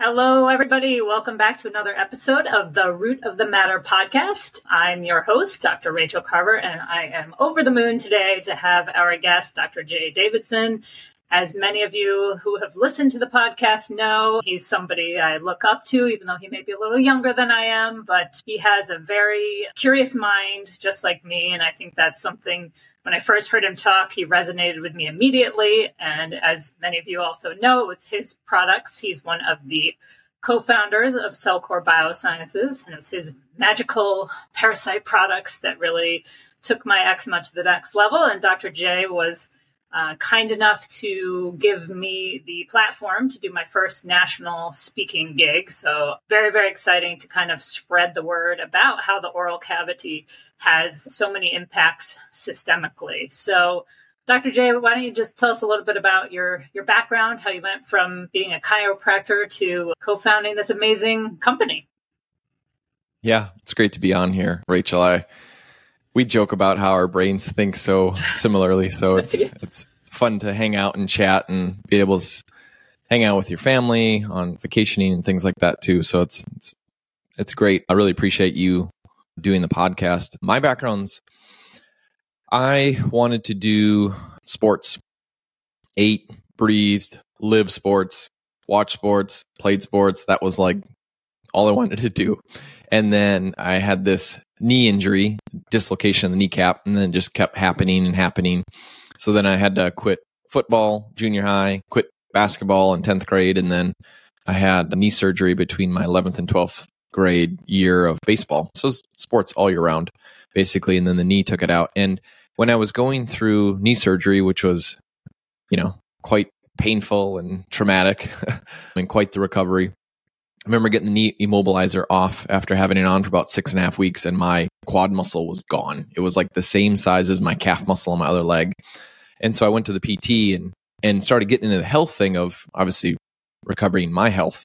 Hello, everybody. Welcome back to another episode of the Root of the Matter podcast. I'm your host, Dr. Rachel Carver, and I am over the moon today to have our guest, Dr. Jay Davidson. As many of you who have listened to the podcast know, he's somebody I look up to, even though he may be a little younger than I am, but he has a very curious mind, just like me. And I think that's something when I first heard him talk, he resonated with me immediately. And as many of you also know, it was his products. He's one of the co founders of Cellcore Biosciences, and it was his magical parasite products that really took my eczema to the next level. And Dr. J was uh, kind enough to give me the platform to do my first national speaking gig. So, very, very exciting to kind of spread the word about how the oral cavity has so many impacts systemically. So, Dr. J, why don't you just tell us a little bit about your, your background, how you went from being a chiropractor to co founding this amazing company? Yeah, it's great to be on here, Rachel. I we joke about how our brains think so similarly. So it's it's fun to hang out and chat and be able to hang out with your family on vacationing and things like that too. So it's it's it's great. I really appreciate you doing the podcast. My background's I wanted to do sports. Ate, breathed, live sports, watch sports, played sports. That was like all I wanted to do. And then I had this knee injury, dislocation of the kneecap, and then just kept happening and happening. So then I had to quit football, junior high, quit basketball in 10th grade, and then I had knee surgery between my 11th and 12th grade year of baseball. So sports all year round, basically. And then the knee took it out. And when I was going through knee surgery, which was, you know, quite painful and traumatic and quite the recovery, I remember getting the knee immobilizer off after having it on for about six and a half weeks, and my quad muscle was gone. It was like the same size as my calf muscle on my other leg. And so I went to the PT and and started getting into the health thing of obviously recovering my health.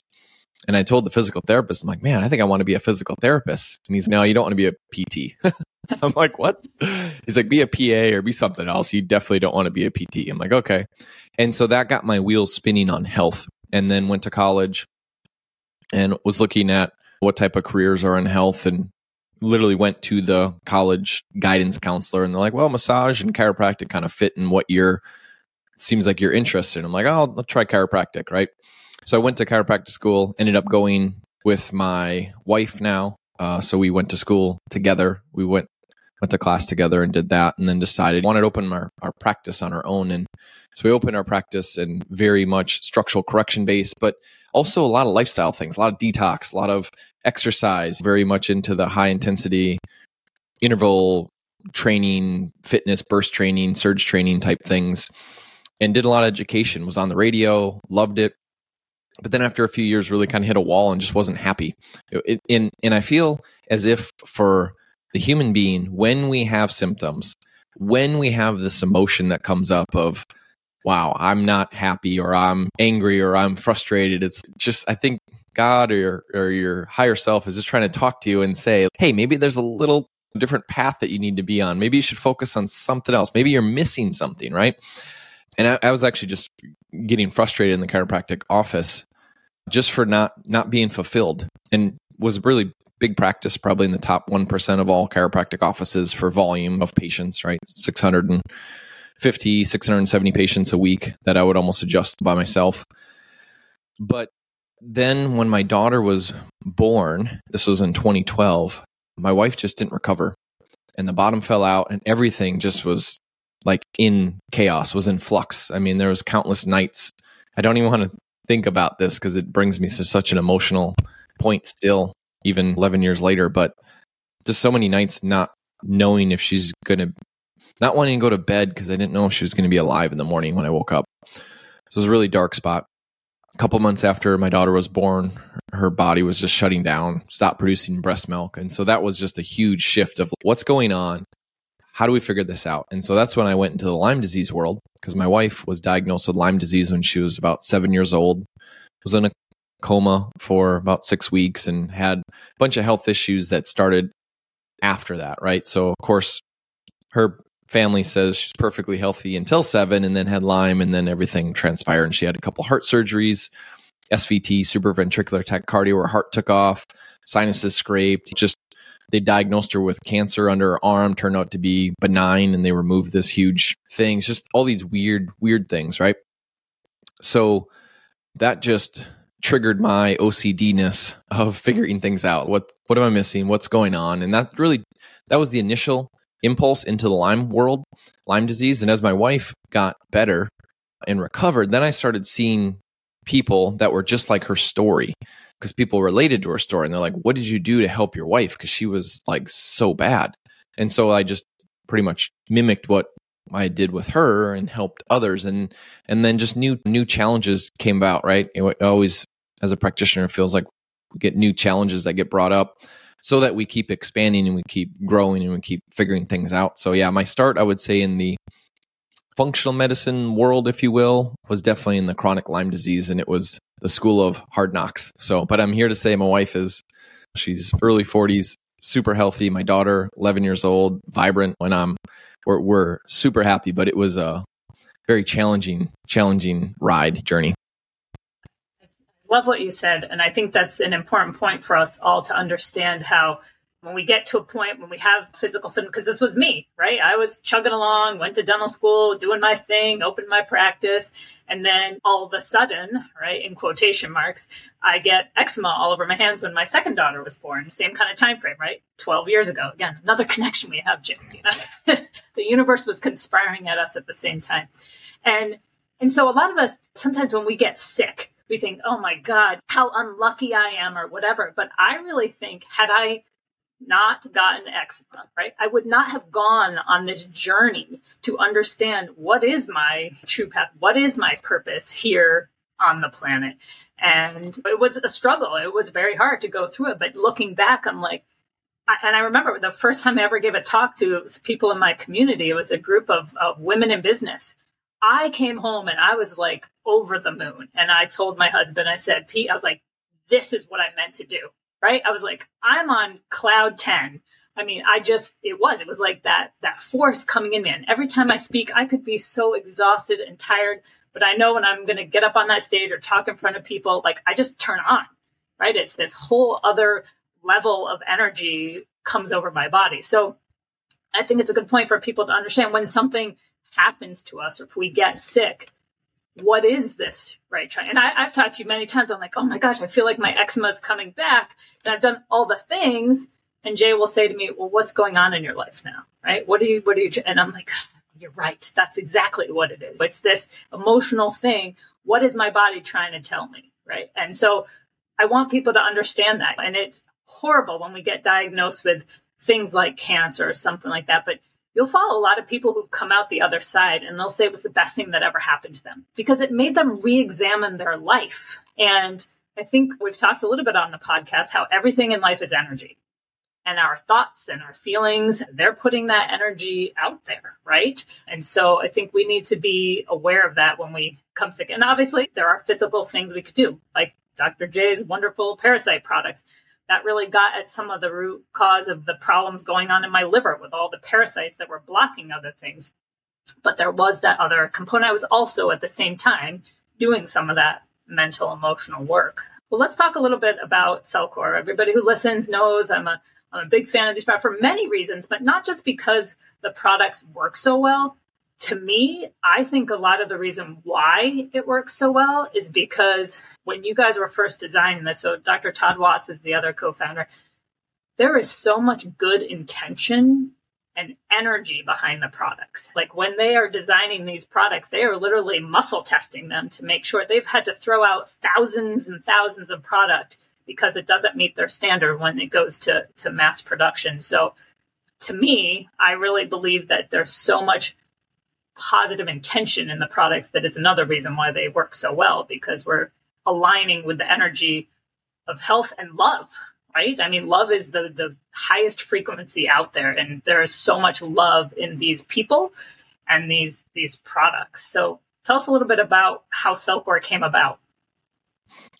And I told the physical therapist, I'm like, man, I think I want to be a physical therapist. And he's, no, you don't want to be a PT. I'm like, what? He's like, be a PA or be something else. You definitely don't want to be a PT. I'm like, okay. And so that got my wheels spinning on health. And then went to college, and was looking at what type of careers are in health and literally went to the college guidance counselor and they're like, well, massage and chiropractic kind of fit in what you're seems like you're interested in. I'm like, oh, I'll try chiropractic, right? So I went to chiropractic school, ended up going with my wife now. Uh, so we went to school together. We went went to class together and did that and then decided wanted to open our, our practice on our own. And so we opened our practice and very much structural correction based but also a lot of lifestyle things a lot of detox a lot of exercise very much into the high intensity interval training fitness burst training surge training type things and did a lot of education was on the radio loved it. But then after a few years really kind of hit a wall and just wasn't happy. It, and, and i feel as if for the human being, when we have symptoms, when we have this emotion that comes up of, wow, I'm not happy or I'm angry or I'm frustrated, it's just, I think God or your, or your higher self is just trying to talk to you and say, hey, maybe there's a little different path that you need to be on. Maybe you should focus on something else. Maybe you're missing something, right? And I, I was actually just getting frustrated in the chiropractic office just for not not being fulfilled and was really big practice, probably in the top 1% of all chiropractic offices for volume of patients, right? 650, 670 patients a week that I would almost adjust by myself. But then when my daughter was born, this was in 2012, my wife just didn't recover and the bottom fell out and everything just was like in chaos, was in flux. I mean, there was countless nights. I don't even want to think about this because it brings me to such an emotional point still even 11 years later. But just so many nights not knowing if she's going to, not wanting to go to bed because I didn't know if she was going to be alive in the morning when I woke up. So it was a really dark spot. A couple months after my daughter was born, her body was just shutting down, stopped producing breast milk. And so that was just a huge shift of what's going on? How do we figure this out? And so that's when I went into the Lyme disease world because my wife was diagnosed with Lyme disease when she was about seven years old. Was in a coma for about six weeks and had a bunch of health issues that started after that, right? So, of course, her family says she's perfectly healthy until seven and then had Lyme and then everything transpired and she had a couple heart surgeries SVT, supraventricular tachycardia, where heart took off, sinuses scraped. Just they diagnosed her with cancer under her arm, turned out to be benign, and they removed this huge thing. It's just all these weird, weird things, right? So that just triggered my OCDness of figuring things out. What what am I missing? What's going on? And that really that was the initial impulse into the Lyme world, Lyme disease. And as my wife got better and recovered, then I started seeing people that were just like her story because people related to her story and they're like, What did you do to help your wife? Because she was like so bad. And so I just pretty much mimicked what I did with her and helped others and and then just new new challenges came about, right? It always as a practitioner feels like we get new challenges that get brought up so that we keep expanding and we keep growing and we keep figuring things out. So yeah, my start I would say in the functional medicine world, if you will, was definitely in the chronic Lyme disease, and it was the school of hard knocks. So, but I'm here to say my wife is, she's early 40s, super healthy. My daughter, 11 years old, vibrant. When I'm, we're, we're super happy, but it was a very challenging, challenging ride journey. Love what you said, and I think that's an important point for us all to understand how when we get to a point when we have physical symptoms, because this was me, right? I was chugging along, went to dental school, doing my thing, opened my practice, and then all of a sudden, right, in quotation marks, I get eczema all over my hands when my second daughter was born. Same kind of time frame, right? Twelve years ago. Again, another connection we have, Jim. You know? the universe was conspiring at us at the same time, and and so a lot of us sometimes when we get sick. We think, oh my God, how unlucky I am, or whatever. But I really think, had I not gotten eczema, right? I would not have gone on this journey to understand what is my true path, what is my purpose here on the planet. And it was a struggle. It was very hard to go through it. But looking back, I'm like, I, and I remember the first time I ever gave a talk to people in my community, it was a group of, of women in business. I came home and I was like over the moon. And I told my husband, I said, Pete, I was like, this is what I meant to do right? I was like, I'm on cloud 10. I mean, I just, it was, it was like that, that force coming in me. And every time I speak, I could be so exhausted and tired, but I know when I'm going to get up on that stage or talk in front of people, like I just turn on, right? It's this whole other level of energy comes over my body. So I think it's a good point for people to understand when something happens to us or if we get sick, what is this right trying and I, have talked to you many times. I'm like oh my gosh i feel like my eczema is coming back and i've done all the things. And jay will say to me well what's going on in your life now? Right? What are you what are you and i'm like ah, you're right. That's exactly what it is. It's this emotional thing. What is my body trying to tell me? Right? And so i want people to understand that. And it's horrible when we get diagnosed with things like cancer or something like that but you'll follow a lot of people who've come out the other side and they'll say it was the best thing that ever happened to them because it made them re-examine their life. And I think we've talked a little bit on the podcast how everything in life is energy. And our thoughts and our feelings, they're putting that energy out there, right? And so I think we need to be aware of that when we come sick. And obviously, there are physical things we could do, like Dr. J's wonderful parasite products that really got at some of the root cause of the problems going on in my liver with all the parasites that were blocking other things. But there was that other component. I was also at the same time doing some of that mental emotional work. Well, let's talk a little bit about Cellcore. Everybody who listens knows I'm a I'm a big fan of these products for many reasons, but not just because the products work so well. To me, I think a lot of the reason why it works so well is because when you guys were first designing this, so Dr. Todd Watts is the other co-founder, there is so much good intention and energy behind the products. Like when they are designing these products, they are literally muscle testing them to make sure they've had to throw out thousands and thousands of product because it doesn't meet their standard when it goes to, to mass production. So to me, I really believe that there's so much positive intention in the products that is another reason why they work so well because we're aligning with the energy of health and love right? I mean love is the the highest frequency out there and there is so much love in these people and these these products. So tell us a little bit about how Cellcore came about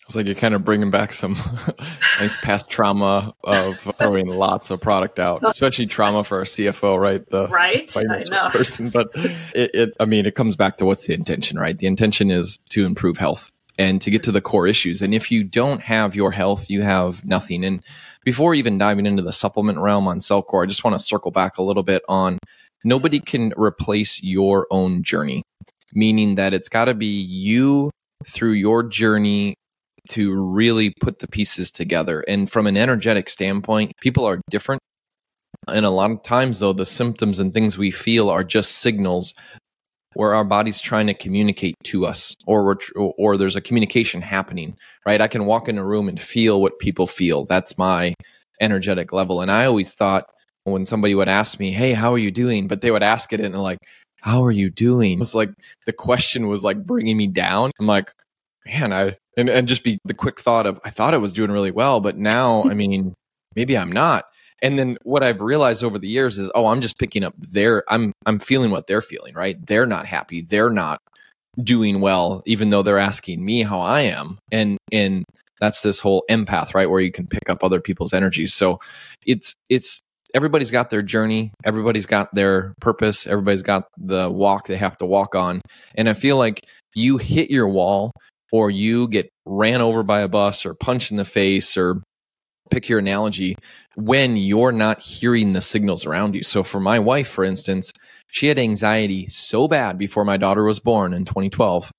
it's like you're kind of bringing back some nice past trauma of throwing lots of product out, especially trauma for our CFO, right? The right, person. But it, it, I mean, it comes back to what's the intention, right? The intention is to improve health and to get to the core issues. And if you don't have your health, you have nothing. And before even diving into the supplement realm on Cellcore, I just want to circle back a little bit on nobody can replace your own journey, meaning that it's got to be you through your journey to really put the pieces together. And from an energetic standpoint, people are different. And a lot of times, though, the symptoms and things we feel are just signals where our body's trying to communicate to us or we're, or there's a communication happening right? I can walk in a room and feel what people feel. That's my energetic level. And i always thought when somebody would ask me hey how are you doing? but they would ask it and like how are you doing? It was like the question was like bringing me down. I'm like man i and, and just be the quick thought of i thought i was doing really well but now i mean maybe i'm not and then what I've realized over the years is, oh, I'm just picking up their I'm I'm feeling what they're feeling, right? They're not happy. They're not doing well, even though they're asking me how I am. And and that's this whole empath, right? Where you can pick up other people's energies. So it's it's everybody's got their journey, everybody's got their purpose, everybody's got the walk they have to walk on. And I feel like you hit your wall or you get ran over by a bus or punched in the face or pick your analogy when you're not hearing the signals around you. So for my wife, for instance, she had anxiety so bad before my daughter was born in 2012.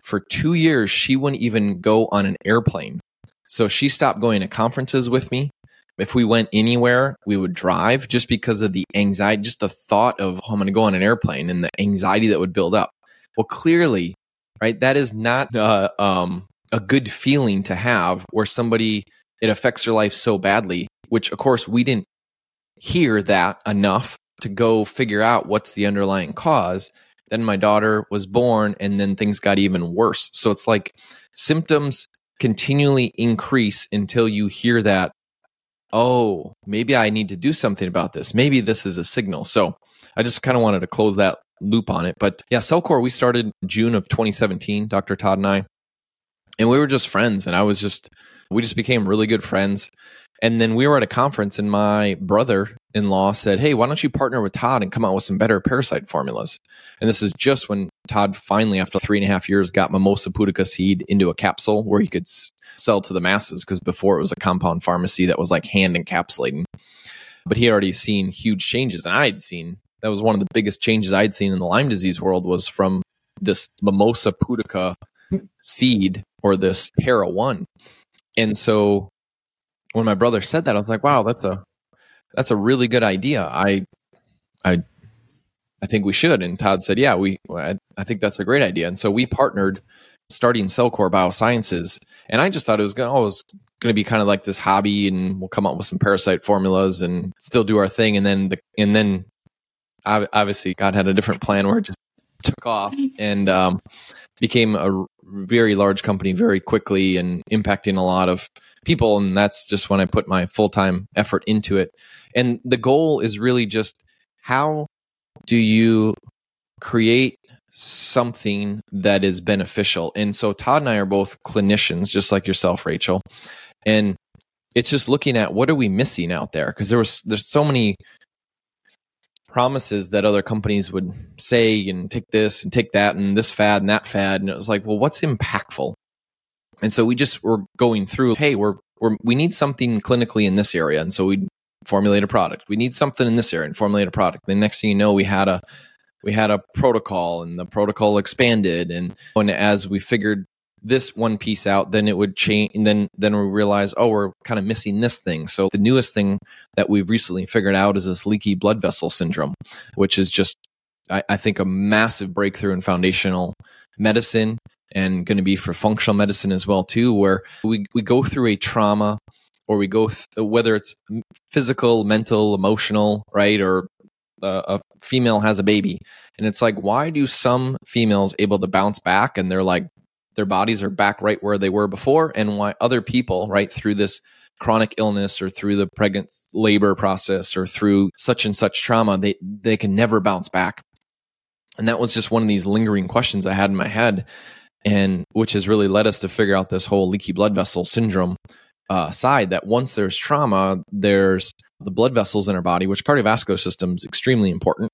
For two years, she wouldn't even go on an airplane. So she stopped going to conferences with me. If we went anywhere, we would drive just because of the anxiety, just the thought of, oh, I'm going to go on an airplane and the anxiety that would build up. Well, clearly, right, that is not uh, um, a good feeling to have where somebody it affects their life so badly, which of course we didn't hear that enough to go figure out what's the underlying cause. Then my daughter was born and then things got even worse. So it's like symptoms continually increase until you hear that, oh, maybe I need to do something about this. Maybe this is a signal. So I just kind of wanted to close that loop on it. But yeah, Cellcore, we started June of 2017, Dr. Todd and I, and we were just friends. And I was just, we just became really good friends. And then we were at a conference, and my brother in law said, Hey, why don't you partner with Todd and come out with some better parasite formulas? And this is just when Todd finally, after three and a half years, got Mimosa pudica seed into a capsule where he could s- sell to the masses because before it was a compound pharmacy that was like hand encapsulating. But he had already seen huge changes, and I had seen that was one of the biggest changes I'd seen in the Lyme disease world was from this Mimosa pudica seed or this Para One and so when my brother said that, I was like, wow, that's a that's a really good idea. I I I think we should. And Todd said, yeah, we I, I think that's a great idea. And so we partnered starting Cellcore Biosciences. And I just thought it was going, oh, going to be kind of like this hobby and we'll come up with some parasite formulas and still do our thing. And then the, and then obviously God had a different plan where it just took off and um, became a very large company very quickly and impacting a lot of people. And that's just when I put my full time effort into it. And the goal is really just how do you create something that is beneficial? And so Todd and I are both clinicians, just like yourself, Rachel. And it's just looking at what are we missing out there because there was there's so many promises that other companies would say and take this and take that and this fad and that fad. And it was like well what's impactful? And so we just were going through hey we're, we're we need something clinically in this area. And so we formulate a product. We need something in this area and formulate a product. The next thing you know we had a we had a protocol and the protocol expanded. And, and as we figured this one piece out, then it would change. And then, then we realize, oh, we're kind of missing this thing. So the newest thing that we've recently figured out is this leaky blood vessel syndrome, which is just, I, I think, a massive breakthrough in foundational medicine and going to be for functional medicine as well too, where we, we go through a trauma or we go, th- whether it's physical, mental, emotional, right? Or uh, a female has a baby and it's like why do some females able to bounce back and they're like their bodies are back right where they were before and why other people right through this chronic illness or through the pregnant labor process or through such and such trauma they they can never bounce back. And that was just one of these lingering questions i had in my head and which has really led us to figure out this whole leaky blood vessel syndrome uh, side that once there's trauma there's the blood vessels in our body which cardiovascular system is extremely important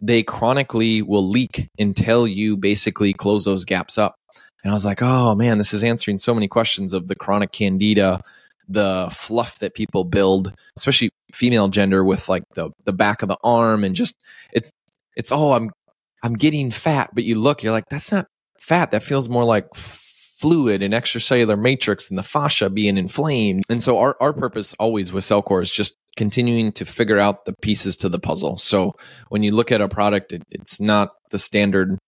they chronically will leak until you basically close those gaps up And I was like, oh man, this is answering so many questions of the chronic candida, the fluff that people build, especially female gender with like the the back of the arm and just it's it's oh I'm I'm getting fat, but you look, you're like, that's not fat. That feels more like fluid and extracellular matrix and the fascia being inflamed. And so our, our purpose always with Cellcore is just continuing to figure out the pieces to the puzzle. So when you look at a product, it, it's not the standard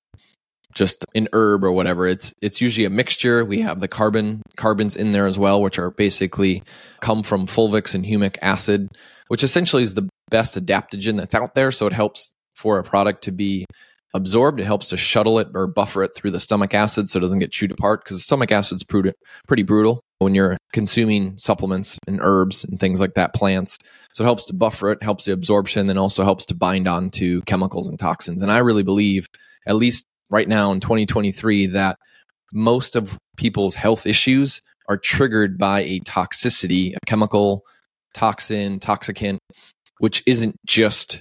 just an herb or whatever. It's it's usually a mixture. We have the carbon carbons in there as well, which are basically come from fulvic and humic acid, which essentially is the best adaptogen that's out there. So it helps for a product to be absorbed. It helps to shuttle it or buffer it through the stomach acid so it doesn't get chewed apart because stomach acid's pretty, pretty brutal when you're consuming supplements and herbs and things like that, plants. So it helps to buffer it, helps the absorption, then also helps to bind on to chemicals and toxins. And I really believe, at least right now in 2023, that most of people's health issues are triggered by a toxicity, a chemical toxin, toxicant, which isn't just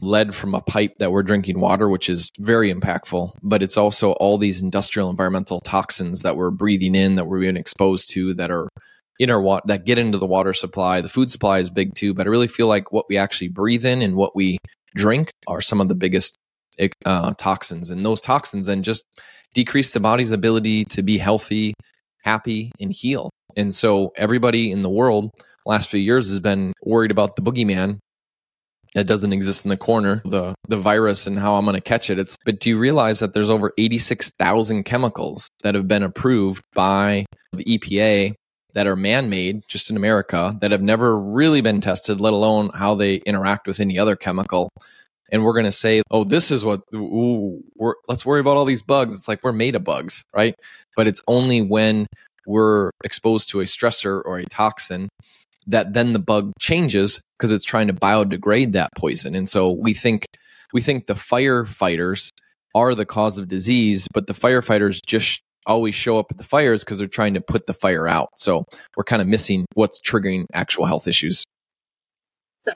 lead from a pipe that we're drinking water, which is very impactful, but it's also all these industrial environmental toxins that we're breathing in, that we're being exposed to, that are in our water, that get into the water supply. The food supply is big too, but I really feel like what we actually breathe in and what we drink are some of the biggest uh, toxins. And those toxins then just decrease the body's ability to be healthy, happy, and heal. And so everybody in the world last few years has been worried about the boogeyman that doesn't exist in the corner, the the virus and how I'm going to catch it. It's but do you realize that there's over 86,000 chemicals that have been approved by the EPA that are man-made just in America that have never really been tested, let alone how they interact with any other chemical. And we're going to say, "Oh, this is what ooh, let's worry about all these bugs." It's like we're made of bugs, right? But it's only when we're exposed to a stressor or a toxin that then the bug changes because it's trying to biodegrade that poison. And so we think we think the firefighters are the cause of disease, but the firefighters just always show up at the fires because they're trying to put the fire out. So we're kind of missing what's triggering actual health issues. So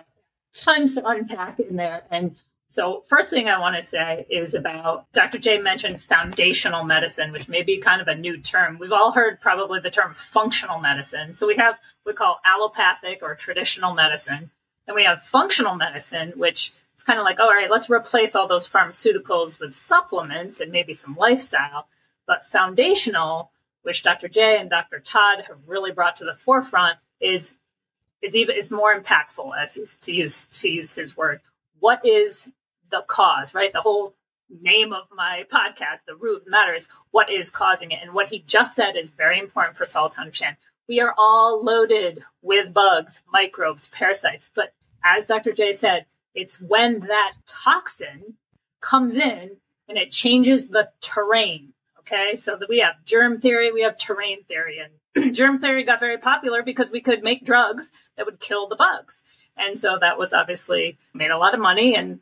tons to unpack in there. And so, first thing I want to say is about Dr. J mentioned foundational medicine, which may be kind of a new term. We've all heard probably the term functional medicine. So, we have we call allopathic or traditional medicine, and we have functional medicine, which it's kind of like, all right, let's replace all those pharmaceuticals with supplements and maybe some lifestyle. But foundational, which Dr. J and Dr. Todd have really brought to the forefront, is is even is more impactful, as he's to use to use his word what is the cause, right? The whole name of my podcast, The Root Matters, what is causing it. And what he just said is very important for all to understand. We are all loaded with bugs, microbes, parasites. But as Dr. J said, it's when that toxin comes in and it changes the terrain. Okay, so that we have germ theory, we have terrain theory, and germ theory got very popular because we could make drugs that would kill the bugs. And so that was obviously made a lot of money and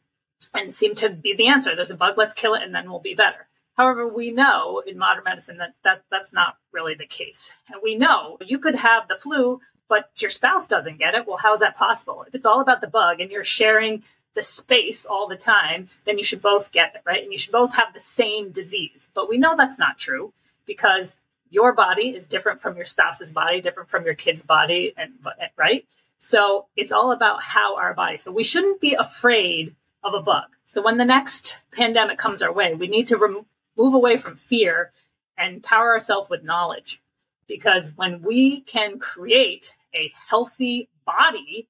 and seemed to be the answer. There's a bug, let's kill it, and then we'll be better. However, we know in modern medicine that, that that's not really the case. And we know you could have the flu, but your spouse doesn't get it. Well, how is that possible? If it's all about the bug and you're sharing the space all the time, then you should both get it, right? And you should both have the same disease. But we know that's not true because your body is different from your spouse's body, different from your kid's body, and right? So it's all about how our body. So we shouldn't be afraid of a bug. So when the next pandemic comes our way, we need to rem- move away from fear and power ourselves with knowledge. Because when we can create a healthy body,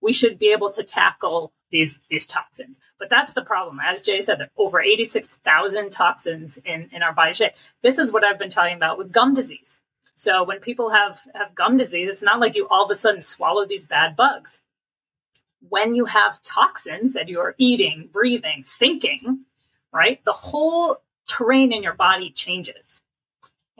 we should be able to tackle these these toxins. But that's the problem. As Jay said, there are over 86,000 toxins in, in our body. This is what I've been talking about with gum disease. So when people have, have gum disease, it's not like you all of a sudden swallow these bad bugs. When you have toxins that you're eating, breathing, thinking, right, the whole terrain in your body changes.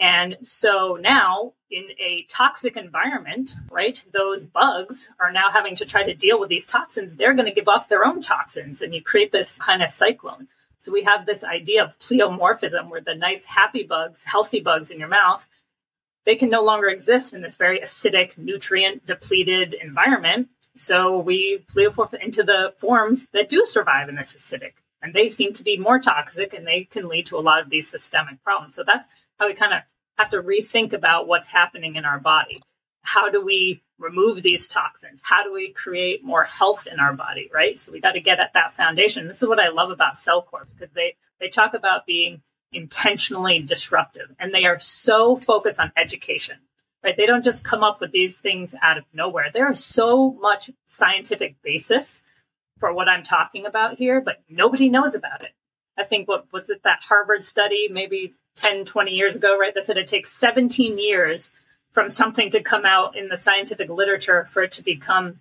And so now, in a toxic environment, right, those bugs are now having to try to deal with these toxins. They're going to give off their own toxins, and you create this kind of cyclone. So we have this idea of pleomorphism, where the nice, happy bugs, healthy bugs in your mouth, they can no longer exist in this very acidic, nutrient depleted environment. So we pleomorph into the forms that do survive in this acidic And they seem to be more toxic and they can lead to a lot of these systemic problems. So that's how we kind of have to rethink about what's happening in our body. How do we remove these toxins? How do we create more health in our body, right? So we got to get at that foundation. This is what I love about Cellcore because they they talk about being intentionally disruptive and they are so focused on education. Right? They don't just come up with these things out of nowhere. There is so much scientific basis for what I'm talking about here, but nobody knows about it. I think what was it that Harvard study maybe 10, 20 years ago, right? That said it takes 17 years from something to come out in the scientific literature for it to become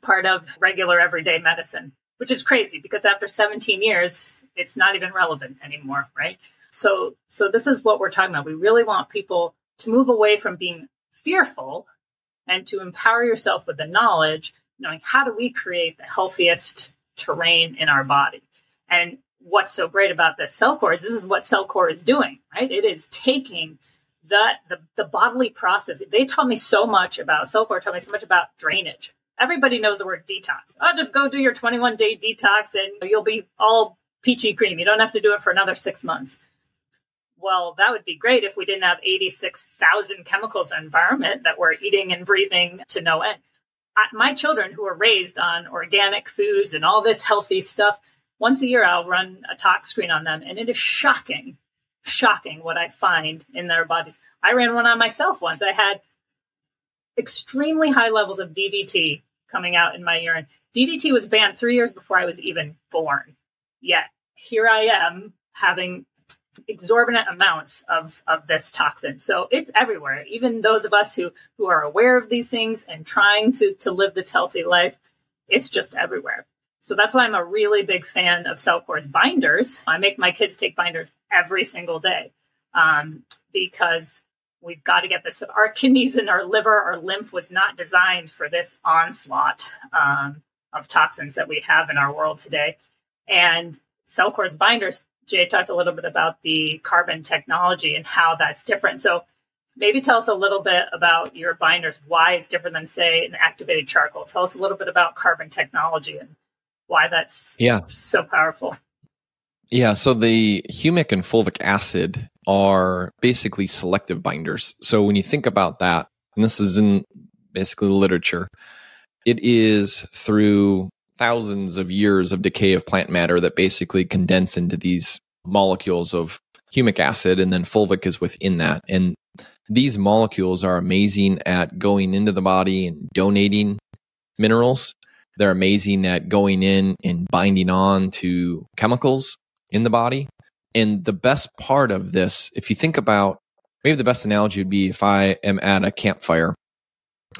part of regular everyday medicine, which is crazy because after 17 years, it's not even relevant anymore, right? So, so this is what we're talking about. We really want people to move away from being fearful and to empower yourself with the knowledge, knowing how do we create the healthiest terrain in our body. And what's so great about this Cellcore is this is what Cellcore is doing, right? It is taking the, the bodily process. They taught me so much about Cellcore taught me so much about drainage. Everybody knows the word detox. Oh, just go do your 21 day detox and you'll be all peachy cream. You don't have to do it for another six months. Well, that would be great if we didn't have 86,000 chemicals in environment that we're eating and breathing to no end. My children who are raised on organic foods and all this healthy stuff, once a year I'll run a tox screen on them and it is shocking shocking what I find in their bodies. I ran one on myself once. I had extremely high levels of DDT coming out in my urine. DDT was banned three years before I was even born. Yet here I am having exorbitant amounts of, of this toxin. So it's everywhere. Even those of us who, who are aware of these things and trying to, to live this healthy life, it's just everywhere. So that's why I'm a really big fan of Cellcore's binders. I make my kids take binders every single day um, because we've got to get this. Our kidneys and our liver, our lymph was not designed for this onslaught um, of toxins that we have in our world today. And Cellcore's binders, Jay talked a little bit about the carbon technology and how that's different. So maybe tell us a little bit about your binders, why it's different than, say, an activated charcoal. Tell us a little bit about carbon technology and why that's yeah. so powerful. Yeah, so the humic and fulvic acid are basically selective binders. So when you think about that, and this is in basically literature, it is through thousands of years of decay of plant matter that basically condense into these molecules of humic acid, and then fulvic is within that. And these molecules are amazing at going into the body and donating minerals they're amazing at going in and binding on to chemicals in the body. And the best part of this, if you think about maybe the best analogy would be if I am at a campfire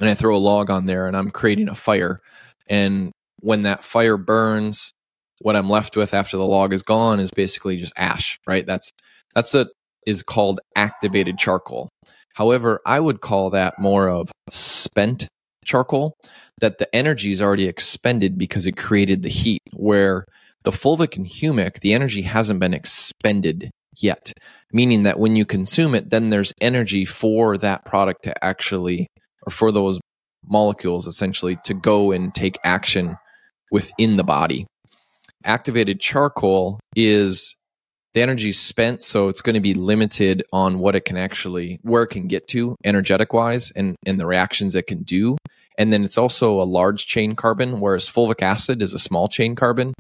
and I throw a log on there and I'm creating a fire. And when that fire burns, what I'm left with after the log is gone is basically just ash, right? That's that's what is called activated charcoal. However, I would call that more of spent charcoal that the energy is already expended because it created the heat where the fulvic and humic the energy hasn't been expended yet meaning that when you consume it then there's energy for that product to actually or for those molecules essentially to go and take action within the body activated charcoal is the energy spent so it's going to be limited on what it can actually where it can get to energetic wise and and the reactions it can do and then it's also a large chain carbon, whereas fulvic acid is a small chain carbon.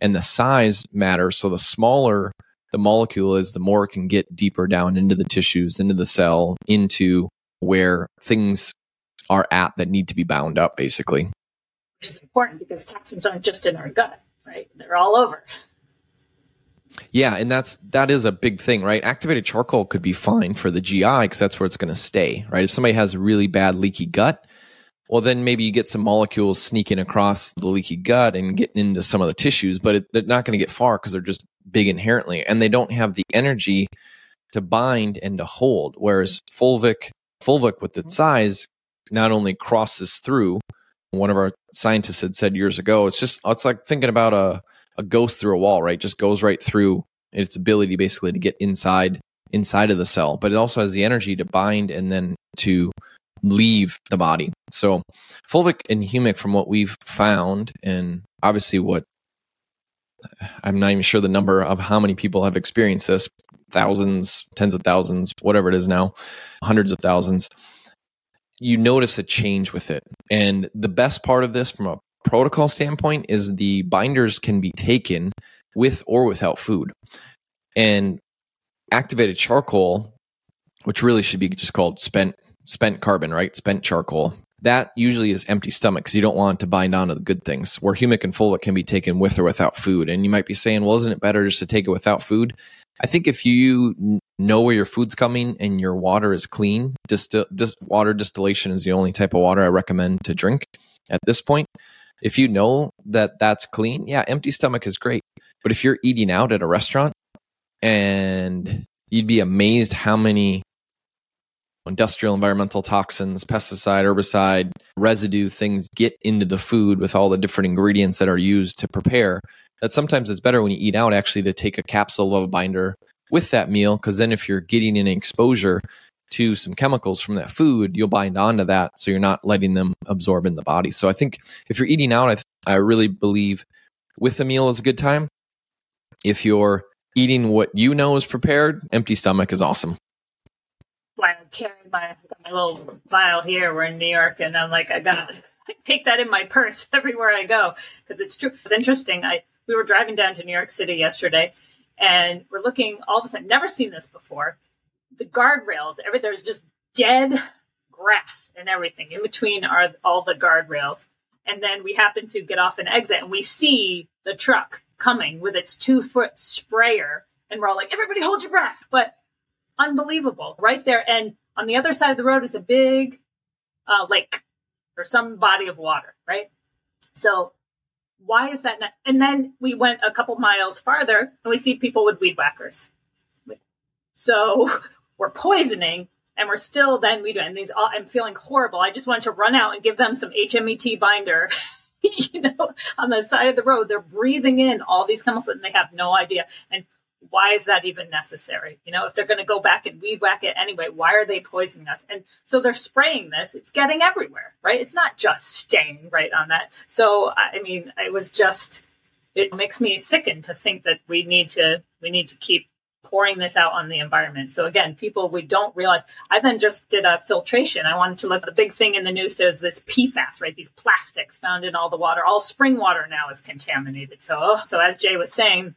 And the size matters. So the smaller the molecule is, the more it can get deeper down into the tissues, into the cell, into where things are at that need to be bound up, basically. Which is important because toxins aren't just in our gut, right? They're all over. Yeah, and that's that is a big thing, right? Activated charcoal could be fine for the GI because that's where it's going to stay, right? If somebody has really bad leaky gut, well, then maybe you get some molecules sneaking across the leaky gut and getting into some of the tissues, but it, they're not going to get far because they're just big inherently, and they don't have the energy to bind and to hold. Whereas fulvic, fulvic with its size, not only crosses through. One of our scientists had said years ago, it's just it's like thinking about a a ghost through a wall, right? Just goes right through its ability basically to get inside inside of the cell, but it also has the energy to bind and then to leave the body. So, fulvic and humic, from what we've found, and obviously what I'm not even sure the number of how many people have experienced this thousands, tens of thousands, whatever it is now, hundreds of thousands. You notice a change with it. And the best part of this from a protocol standpoint is the binders can be taken with or without food. And activated charcoal, which really should be just called spent spent carbon, right? Spent charcoal. That usually is empty stomach because you don't want it to bind onto the good things. Where humic and fulvic can be taken with or without food. And you might be saying, well, isn't it better just to take it without food? I think if you know where your food's coming and your water is clean, distil- dis- water distillation is the only type of water I recommend to drink at this point. If you know that that's clean, yeah, empty stomach is great. But if you're eating out at a restaurant and you'd be amazed how many industrial environmental toxins, pesticide, herbicide, residue things get into the food with all the different ingredients that are used to prepare. That sometimes it's better when you eat out actually to take a capsule of a binder with that meal because then if you're getting an exposure to some chemicals from that food, you'll bind onto that so you're not letting them absorb in the body. So I think if you're eating out, I, th- I really believe with a meal is a good time. If you're eating what you know is prepared, empty stomach is awesome. I carry my my little vial here. We're in New York, and I'm like, I got to take that in my purse everywhere I go because it's true. It's interesting. I we were driving down to New York City yesterday, and we're looking. All of a sudden, never seen this before. The guardrails, every there's just dead grass and everything in between are all the guardrails. And then we happen to get off an exit, and we see the truck coming with its two foot sprayer. And we're all like, everybody hold your breath. But unbelievable right there. And on the other side of the road is a big uh, lake or some body of water, right? So why is that not? And then we went a couple miles farther and we see people with weed whackers. So we're poisoning and we're still then we do and these all, I'm feeling horrible. I just want to run out and give them some HM-ET binder you know, on the side of the road, they're breathing in all these chemicals and they have no idea. And why is that even necessary? You know, if they're going to go back and weed whack it anyway, why are they poisoning us? And so they're spraying this. It's getting everywhere, right? It's not just staying right on that. So I mean, it was just it makes me sicken to think that we need to we need to keep pouring this out on the environment. So again, people we don't realize. I then just did a filtration. I wanted to look. The big thing in the news is this PFAS, right? These plastics found in all the water. All spring water now is contaminated. So so as Jay was saying,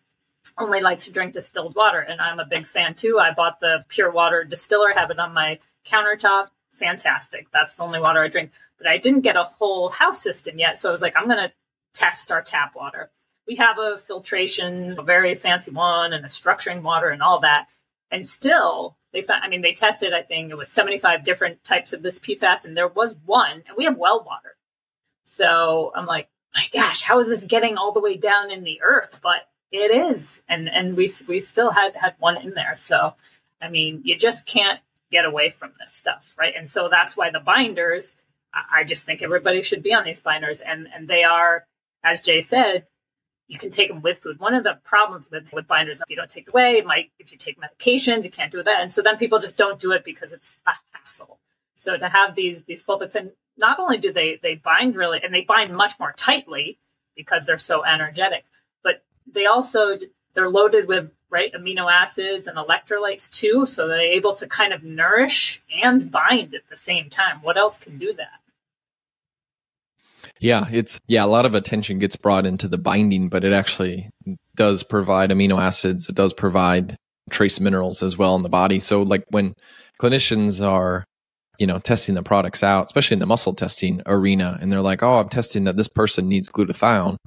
only likes to drink distilled water, and I'm a big fan too. I bought the pure water distiller, have it on my countertop. Fantastic. That's the only water I drink. But I didn't get a whole house system yet, so I was like, I'm going to test our tap water. We have a filtration, a very fancy one, and a structuring water, and all that. And still, they found. I mean, they tested. I think it was 75 different types of this PFAS, and there was one, and we have well water. So I'm like, my gosh, how is this getting all the way down in the earth? But it is, and and we we still had had one in there. So, I mean, you just can't get away from this stuff, right? And so that's why the binders. I just think everybody should be on these binders, and and they are, as Jay said, you can take them with food. One of the problems with with binders, if you don't take it away, it might if you take medications, you can't do that, and so then people just don't do it because it's a hassle. So to have these these fulvics, and not only do they they bind really, and they bind much more tightly because they're so energetic, they also they're loaded with right amino acids and electrolytes too so they're able to kind of nourish and bind at the same time. What else can do that? Yeah it's yeah a lot of attention gets brought into the binding but it actually does provide amino acids. It does provide trace minerals as well in the body. So like when clinicians are you know testing the products out especially in the muscle testing arena and they're like oh i'm testing that this person needs glutathione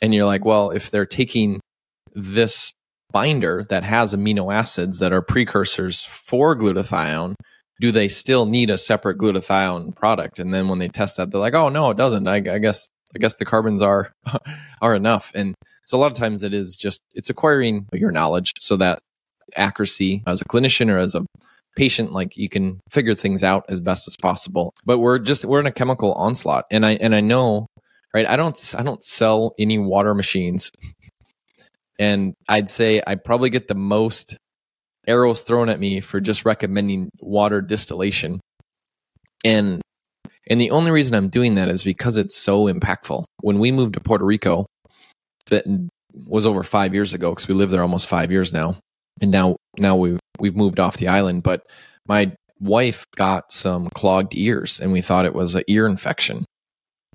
and you're like, well, if they're taking this binder that has amino acids that are precursors for glutathione, do they still need a separate glutathione product? And then when they test that, they're like, oh no, it doesn't. I, I guess I guess the carbons are are enough. And so a lot of times it is just it's acquiring your knowledge so that accuracy as a clinician or as a patient like you can figure things out as best as possible but we're just we're in a chemical onslaught and i and i know right? I don't I don't sell any water machines. And I'd say I probably get the most arrows thrown at me for just recommending water distillation. And and the only reason I'm doing that is because it's so impactful. When we moved to Puerto Rico, that was over five years ago because we lived there almost five years now, and now now we we've moved off the island. But my wife got some clogged ears, and we thought it was an ear infection.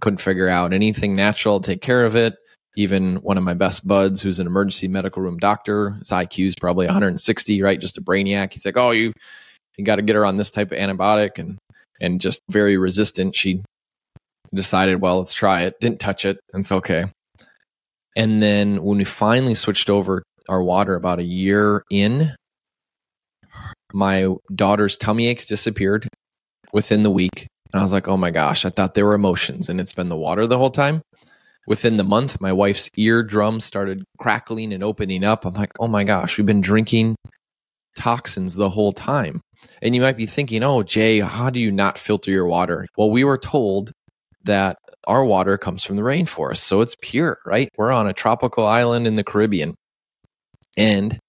Couldn't figure out anything natural to take care of it. Even one of my best buds, who's an emergency medical room doctor, his IQ is probably 160, right? Just a brainiac. He's like, "Oh, you you got to get her on this type of antibiotic," and and just very resistant. She decided, well, let's try it. Didn't touch it. It's okay. And then when we finally switched over our water about a year in, my daughter's tummy aches disappeared within the week. And I was like, oh my gosh, I thought there were emotions and it's been the water the whole time. Within the month, my wife's eardrum started crackling and opening up. I'm like, oh my gosh, we've been drinking toxins the whole time. And you might be thinking, oh, Jay, how do you not filter your water? Well, we were told that our water comes from the rainforest. So it's pure, right? We're on a tropical island in the Caribbean. And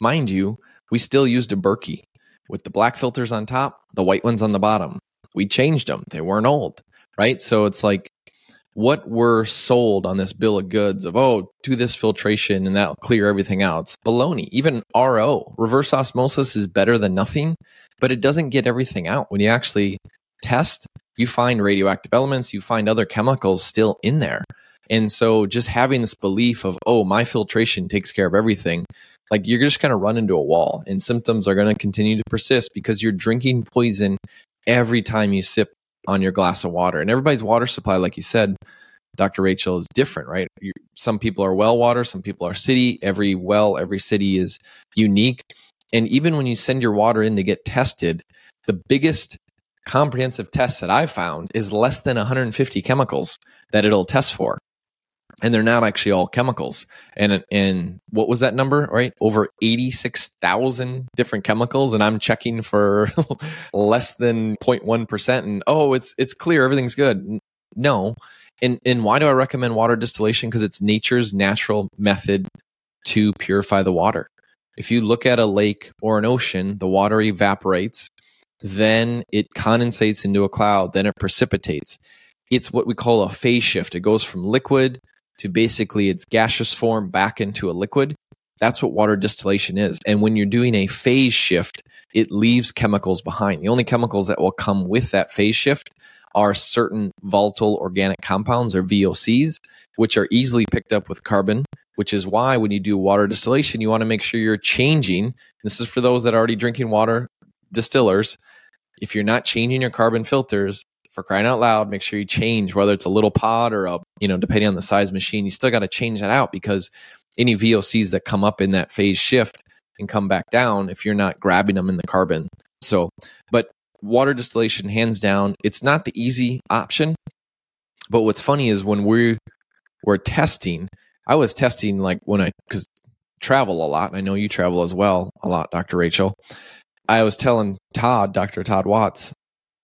mind you, we still used a Berkey with the black filters on top, the white ones on the bottom. We changed them. They weren't old, right? So it's like what we're sold on this bill of goods of, oh, do this filtration and that'll clear everything out. It's baloney. Even RO, reverse osmosis, is better than nothing, but it doesn't get everything out. When you actually test, you find radioactive elements, you find other chemicals still in there. And so just having this belief of, oh, my filtration takes care of everything, like you're just going to run into a wall and symptoms are going to continue to persist because you're drinking poison every time you sip on your glass of water. And everybody's water supply, like you said, Dr. Rachel, is different, right? You, some people are well water, some people are city. Every well, every city is unique. And even when you send your water in to get tested, the biggest comprehensive test that I've found is less than 150 chemicals that it'll test for. And they're not actually all chemicals. And and what was that number, right? Over 86,000 different chemicals and I'm checking for less than 0.1% and oh, it's it's clear, everything's good. No. And and why do I recommend water distillation? Because it's nature's natural method to purify the water. If you look at a lake or an ocean, the water evaporates then it condensates into a cloud, then it precipitates. It's what we call a phase shift. It goes from liquid to basically its gaseous form back into a liquid. That's what water distillation is. And when you're doing a phase shift, it leaves chemicals behind. The only chemicals that will come with that phase shift are certain volatile organic compounds or VOCs, which are easily picked up with carbon, which is why when you do water distillation, you want to make sure you're changing. This is for those that are already drinking water, distillers if you're not changing your carbon filters for crying out loud, make sure you change whether it's a little pod or a, you know, depending on the size machine, you still got to change that out because any VOCs that come up in that phase shift and come back down if you're not grabbing them in the carbon. So, but water distillation, hands down, it's not the easy option. But what's funny is when we were testing, I was testing like when I, because travel a lot, I know you travel as well a lot, Dr. Rachel. I was telling Todd, Dr. Todd Watts,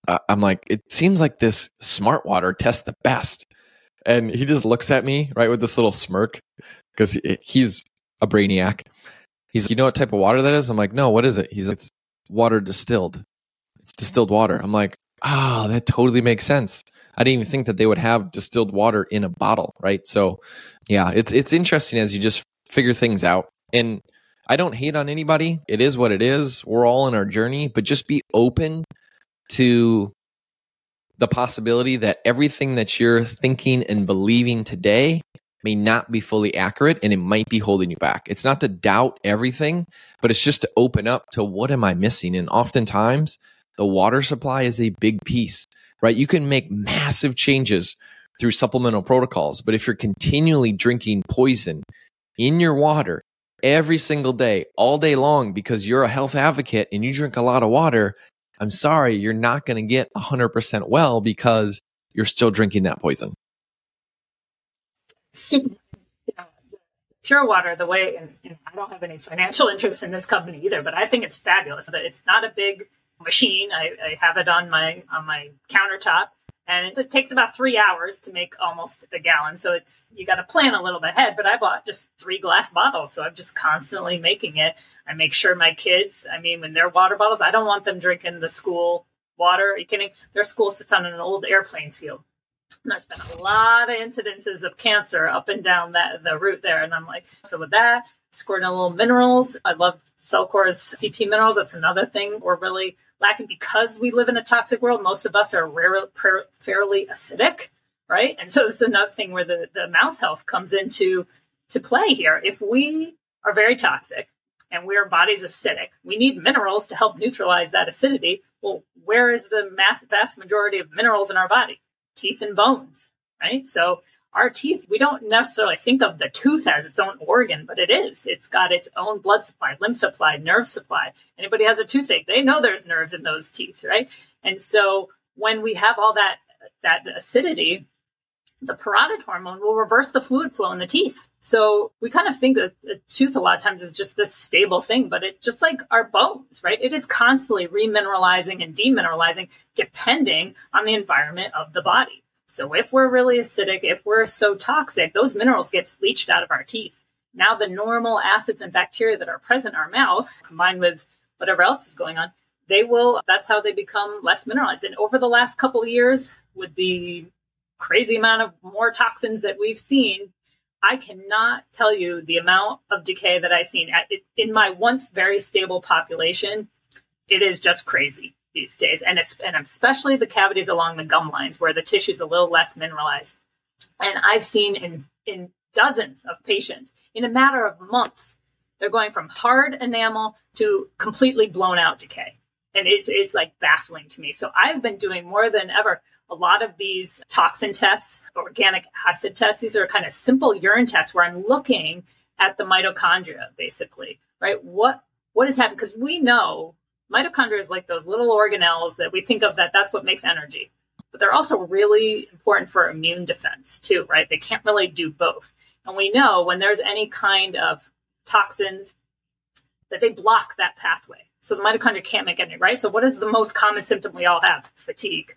uh, I'm like, it seems like this smart water tests the best. And he just looks at me, right, with this little smirk because he's a brainiac. He's, like, you know what type of water that is? I'm like, no, what is it? He's like, it's water distilled. It's distilled water. I'm like, ah, oh, that totally makes sense. I didn't even think that they would have distilled water in a bottle, right? So, yeah, it's it's interesting as you just figure things out. And I don't hate on anybody. It is what it is. We're all in our journey, but just be open to the possibility that everything that you're thinking and believing today may not be fully accurate and it might be holding you back. It's not to doubt everything, but it's just to open up to what am I missing? And oftentimes, the water supply is a big piece, right? You can make massive changes through supplemental protocols, but if you're continually drinking poison in your water, every single day, all day long, because you're a health advocate and you drink a lot of water, I'm sorry, you're not going to get 100% well because you're still drinking that poison. Super. pure water, the way, and, and, I don't have any financial interest in this company either, but I think it's fabulous. It's not a big machine. I, I have it on my on my countertop and it takes about three hours to make almost a gallon. So it's you got to plan a little bit ahead. But I bought just three glass bottles, so I'm just constantly making it. I make sure my kids, I mean, when they're water bottles, I don't want them drinking the school water. Are you kidding? Their school sits on an old airplane field. there's been a lot of incidences of cancer up and down that the route there. And I'm like, so with that, scoring a little minerals. I love Cellcore's CT minerals. That's another thing we're really lacking because we live in a toxic world. Most of us are rare, fairly acidic, right? And so this is another thing where the, the mouth health comes into to play here. If we are very toxic and we, our body's acidic, we need minerals to help neutralize that acidity. Well, where is the mass, vast majority of minerals in our body? Teeth and bones, right? So our teeth, we don't necessarily think of the tooth as its own organ, but it is. It's got its own blood supply, lymph supply, nerve supply. Anybody has a toothache, they know there's nerves in those teeth, right? And so when we have all that that acidity, the parotid hormone will reverse the fluid flow in the teeth. So we kind of think that the tooth a lot of times is just this stable thing, but it's just like our bones, right? It is constantly remineralizing and demineralizing depending on the environment of the body. So if we're really acidic, if we're so toxic, those minerals get leached out of our teeth. Now the normal acids and bacteria that are present in our mouth, combined with whatever else is going on, they will that's how they become less mineralized. And over the last couple years, with the crazy amount of more toxins that we've seen, I cannot tell you the amount of decay that I've seen in my once very stable population. It is just crazy these days, and and especially the cavities along the gum lines where the tissue is a little less mineralized. And I've seen in in dozens of patients in a matter of months, they're going from hard enamel to completely blown out decay, and it's it's like baffling to me. So I've been doing more than ever a lot of these toxin tests, organic acid tests. These are kind of simple urine tests where I'm looking at the mitochondria, basically, right? What what is happening? Because we know mitochondria is like those little organelles that we think of that that's what makes energy. But they're also really important for immune defense too right? They can't really do both. And we know when there's any kind of toxins that they block that pathway. So the mitochondria can't make energy right? So what is the most common symptom we all have? Fatigue.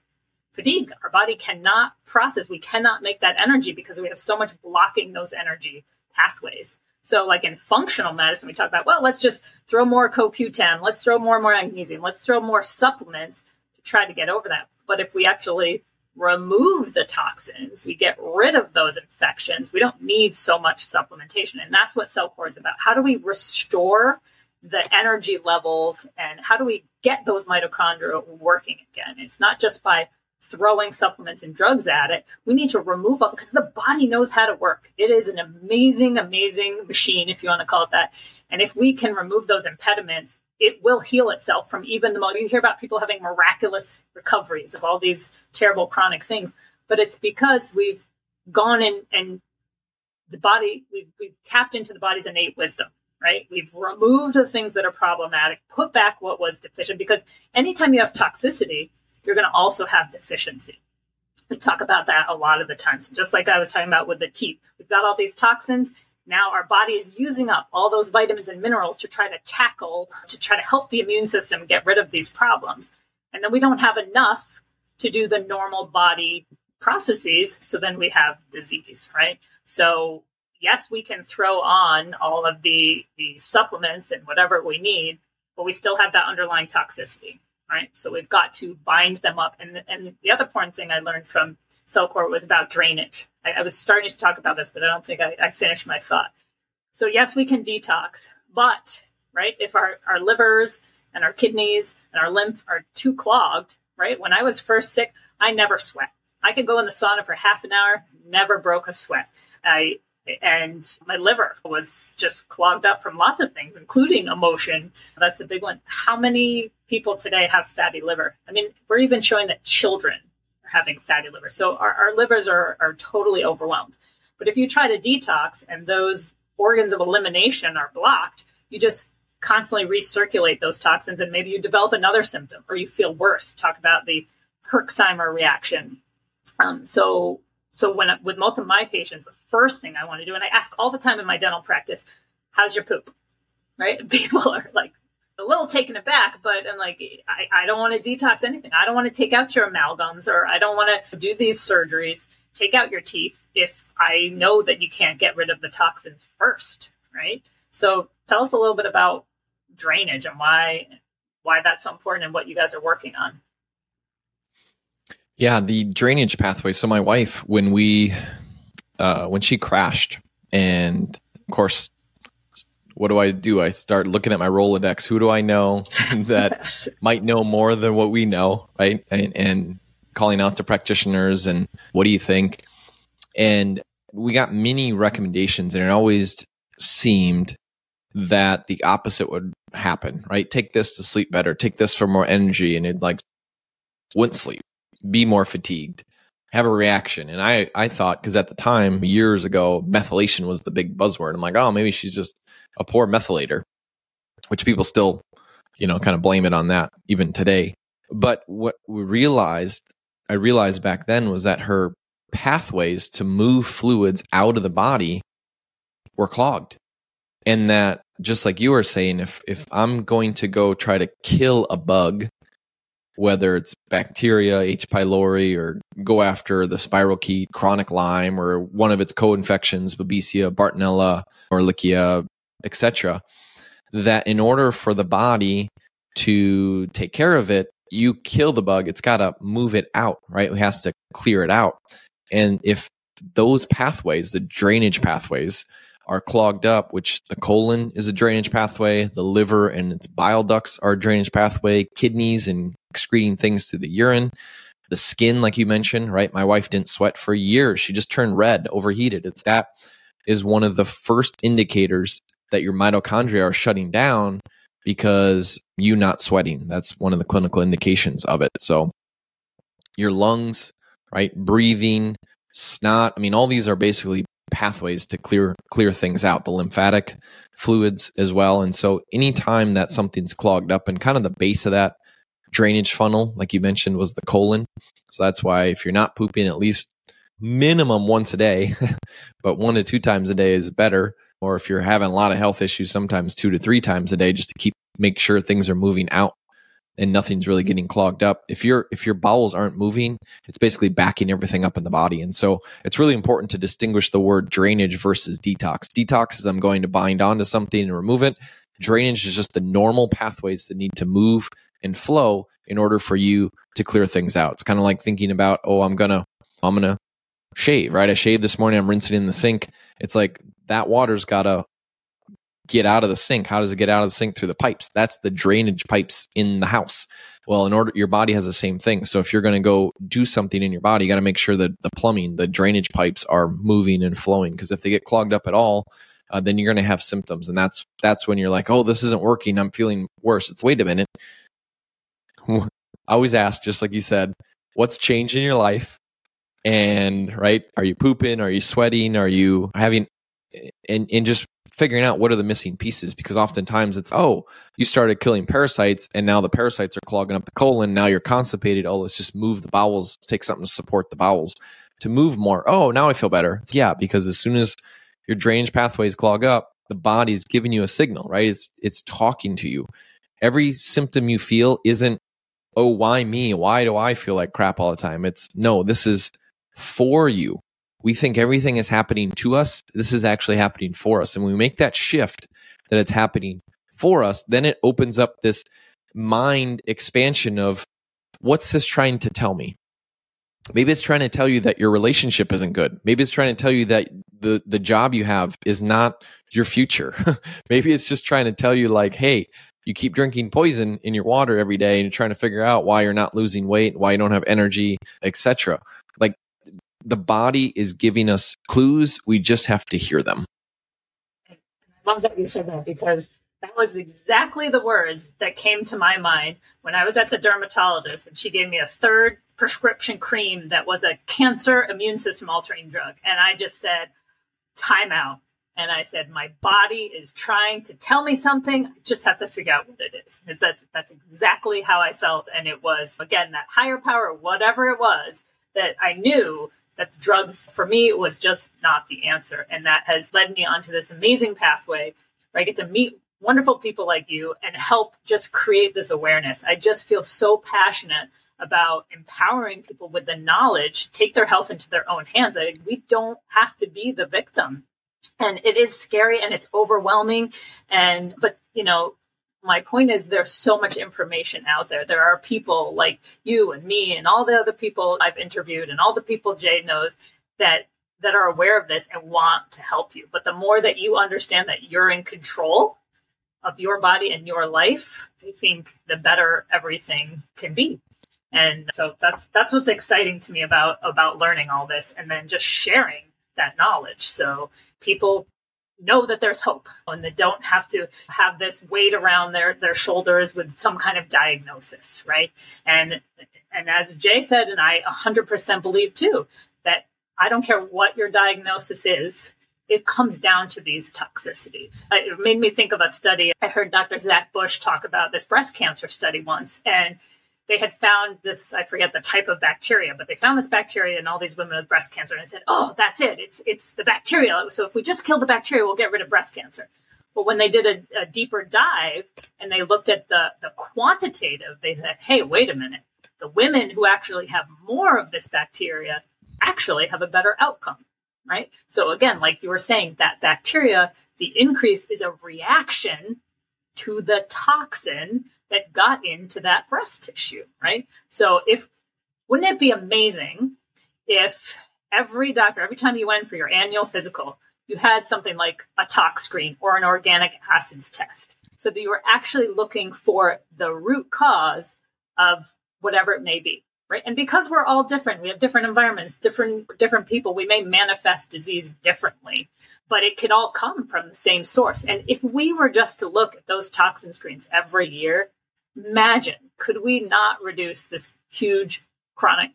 Fatigue. Our body cannot process. We cannot make that energy because we have so much blocking those energy pathways so, like in functional medicine, we talk about, well, let's just throw more CoQ10, let's throw more and more magnesium, let's throw more supplements to try to get over that. But if we actually remove the toxins, we get rid of those infections, we don't need so much supplementation. And that's what CellCore is about. How do we restore the energy levels and how do we get those mitochondria working again? It's not just by throwing supplements and drugs at it. We need to remove all because the body knows how to work. It is an amazing, amazing machine, if you want to call it that. And if we can remove those impediments, it will heal itself from even the most. You hear about people having miraculous recoveries of all these terrible chronic things, but it's because we've gone in and the body, we've, we've tapped into the body's innate wisdom right? We've removed the things that are problematic, put back what was deficient, because anytime you have toxicity, you're going to also have deficiency. We talk about that a lot of the time. So just like I was talking about with the teeth, we've got all these toxins. Now our body is using up all those vitamins and minerals to try to tackle, to try to help the immune system get rid of these problems. And then we don't have enough to do the normal body processes. So then we have disease, right? So yes, we can throw on all of the, the supplements and whatever we need, but we still have that underlying toxicity right? So we've got to bind them up. And, and the other important thing I learned from Cellcore was about drainage. I, I was starting to talk about this, but I don't think I, I finished my thought. So yes, we can detox, but right, if our, our livers and our kidneys and our lymph are too clogged, right? When I was first sick, I never sweat. I could go in the sauna for half an hour, never broke a sweat. I and my liver was just clogged up from lots of things, including emotion. That's a big one. How many people today have fatty liver? I mean, we're even showing that children are having fatty liver. So our, our livers are, are totally overwhelmed. But if you try to detox and those organs of elimination are blocked, you just constantly recirculate those toxins and maybe you develop another symptom or you feel worse. Talk about the Herxheimer reaction. Um, so so when with most of my patients, the first thing I want to do, and I ask all the time in my dental practice, "How's your poop?" Right? People are like a little taken aback, but I'm like, I, I don't want to detox anything. I don't want to take out your amalgams, or I don't want to do these surgeries. Take out your teeth if I know that you can't get rid of the toxins first, right? So tell us a little bit about drainage and why why that's so important and what you guys are working on. Yeah, the drainage pathway. So my wife, when we uh, when she crashed, and of course, what do I do? I start looking at my Rolodex. Who do I know that yes. might know more than what we know, right? And, and calling out to practitioners and what do you think? And we got many recommendations, and it always seemed that the opposite would happen, right? Take this to sleep better, take this for more energy, and it like wouldn't sleep, be more fatigued, have a reaction. And I, I thought, because at the time, years ago, methylation was the big buzzword. I'm like, oh, maybe she's just a poor methylator, which people still, you know, kind of blame it on that even today. But what we realized, I realized back then was that her pathways to move fluids out of the body were clogged. And that just like you were saying, if if I'm going to go try to kill a bug, whether it's bacteria, H. pylori, or go after the spirochete, chronic Lyme, or one of its co-infections, Babesia, Bartonella, or Ehrlichia, etc., that in order for the body to take care of it, you kill the bug, it's got to move it out, right? It has to clear it out. And if those pathways, the drainage pathways, are clogged up, which the colon is a drainage pathway, the liver and its bile ducts are a drainage pathway, kidneys and excreting things through the urine, the skin, like you mentioned, right? My wife didn't sweat for years. She just turned red, overheated. It's that is one of the first indicators that your mitochondria are shutting down because you not sweating. That's one of the clinical indications of it. So your lungs, right? Breathing, snot. I mean, all these are basically pathways to clear clear things out the lymphatic fluids as well and so anytime that something's clogged up and kind of the base of that drainage funnel like you mentioned was the colon so that's why if you're not pooping at least minimum once a day but one to two times a day is better or if you're having a lot of health issues sometimes two to three times a day just to keep make sure things are moving out and nothing's really getting clogged up. If your if your bowels aren't moving, it's basically backing everything up in the body. And so it's really important to distinguish the word drainage versus detox. Detox is I'm going to bind onto something and remove it. Drainage is just the normal pathways that need to move and flow in order for you to clear things out. It's kind of like thinking about, oh, I'm gonna I'm gonna shave, right? I shaved this morning, I'm rinsing in the sink. It's like that water's gotta get out of the sink? How does it get out of the sink through the pipes? That's the drainage pipes in the house. Well, in order, your body has the same thing. So if you're going to go do something in your body, you got to make sure that the plumbing, the drainage pipes are moving and flowing. Because if they get clogged up at all, uh, then you're going to have symptoms, and that's that's when you're like, oh, this isn't working. I'm feeling worse. It's wait a minute. I always ask, just like you said, what's changed in your life? And right, are you pooping? Are you sweating? Are you having and and just figuring out what are the missing pieces? Because oftentimes it's oh you started killing parasites and now the parasites are clogging up the colon. Now you're constipated. Oh let's just move the bowels. Let's take something to support the bowels to move more. Oh now i feel better. Yeah because as soon as your drainage pathways clog up the body's giving you a signal right? It's it's talking to you. Every symptom you feel isn't oh why me why do i feel like crap all the time it's no this is for you we think everything is happening to us. This is actually happening for us. And we make that shift that it's happening for us, then it opens up this mind expansion of what's this trying to tell me? Maybe it's trying to tell you that your relationship isn't good. Maybe it's trying to tell you that the, the job you have is not your future. Maybe it's just trying to tell you, like, hey, you keep drinking poison in your water every day and you're trying to figure out why you're not losing weight, why you don't have energy, etc. Like the body is giving us clues. We just have to hear them. I love that you said that because that was exactly the words that came to my mind when I was at the dermatologist and she gave me a third prescription cream that was a cancer immune system altering drug. And I just said, time out. And I said, my body is trying to tell me something. I just have to figure out what it is. That's, that's exactly how I felt. And it was, again, that higher power, whatever it was, that I knew that the drugs for me was just not the answer. And that has led me onto this amazing pathway where I get to meet wonderful people like you and help just create this awareness. I just feel so passionate about empowering people with the knowledge, take their health into their own hands. I, we don't have to be the victim. And it is scary and it's overwhelming. And, but, you know, my point is there's so much information out there. There are people like you and me and all the other people I've interviewed and all the people Jay knows that that are aware of this and want to help you. But the more that you understand that you're in control of your body and your life, I think the better everything can be. And so that's that's what's exciting to me about about learning all this and then just sharing that knowledge. So people know that there's hope and they don't have to have this weight around their their shoulders with some kind of diagnosis, right? And and as Jay said, and I 100% believe too, that I don't care what your diagnosis is, it comes down to these toxicities. It made me think of a study. I heard Dr. Zach Bush talk about this breast cancer study once, and they had found this i forget the type of bacteria but they found this bacteria in all these women with breast cancer and said oh that's it. It's it's the bacteria. So if we just kill the bacteria we'll get rid of breast cancer. But when they did a, a deeper dive and they looked at the the quantitative they said hey wait a minute. The women who actually have more of this bacteria actually have a better outcome right? So again like you were saying that bacteria the increase is a reaction to the toxin that got into that breast tissue, right? So if wouldn't it be amazing if every doctor, every time you went for your annual physical, you had something like a tox screen or an organic acids test? So that you were actually looking for the root cause of whatever it may be right? And because we're all different we have different environments different different people we may manifest disease differently but it can all come from the same source. And if we were just to look at those toxin screens every year imagine could we not reduce this huge chronic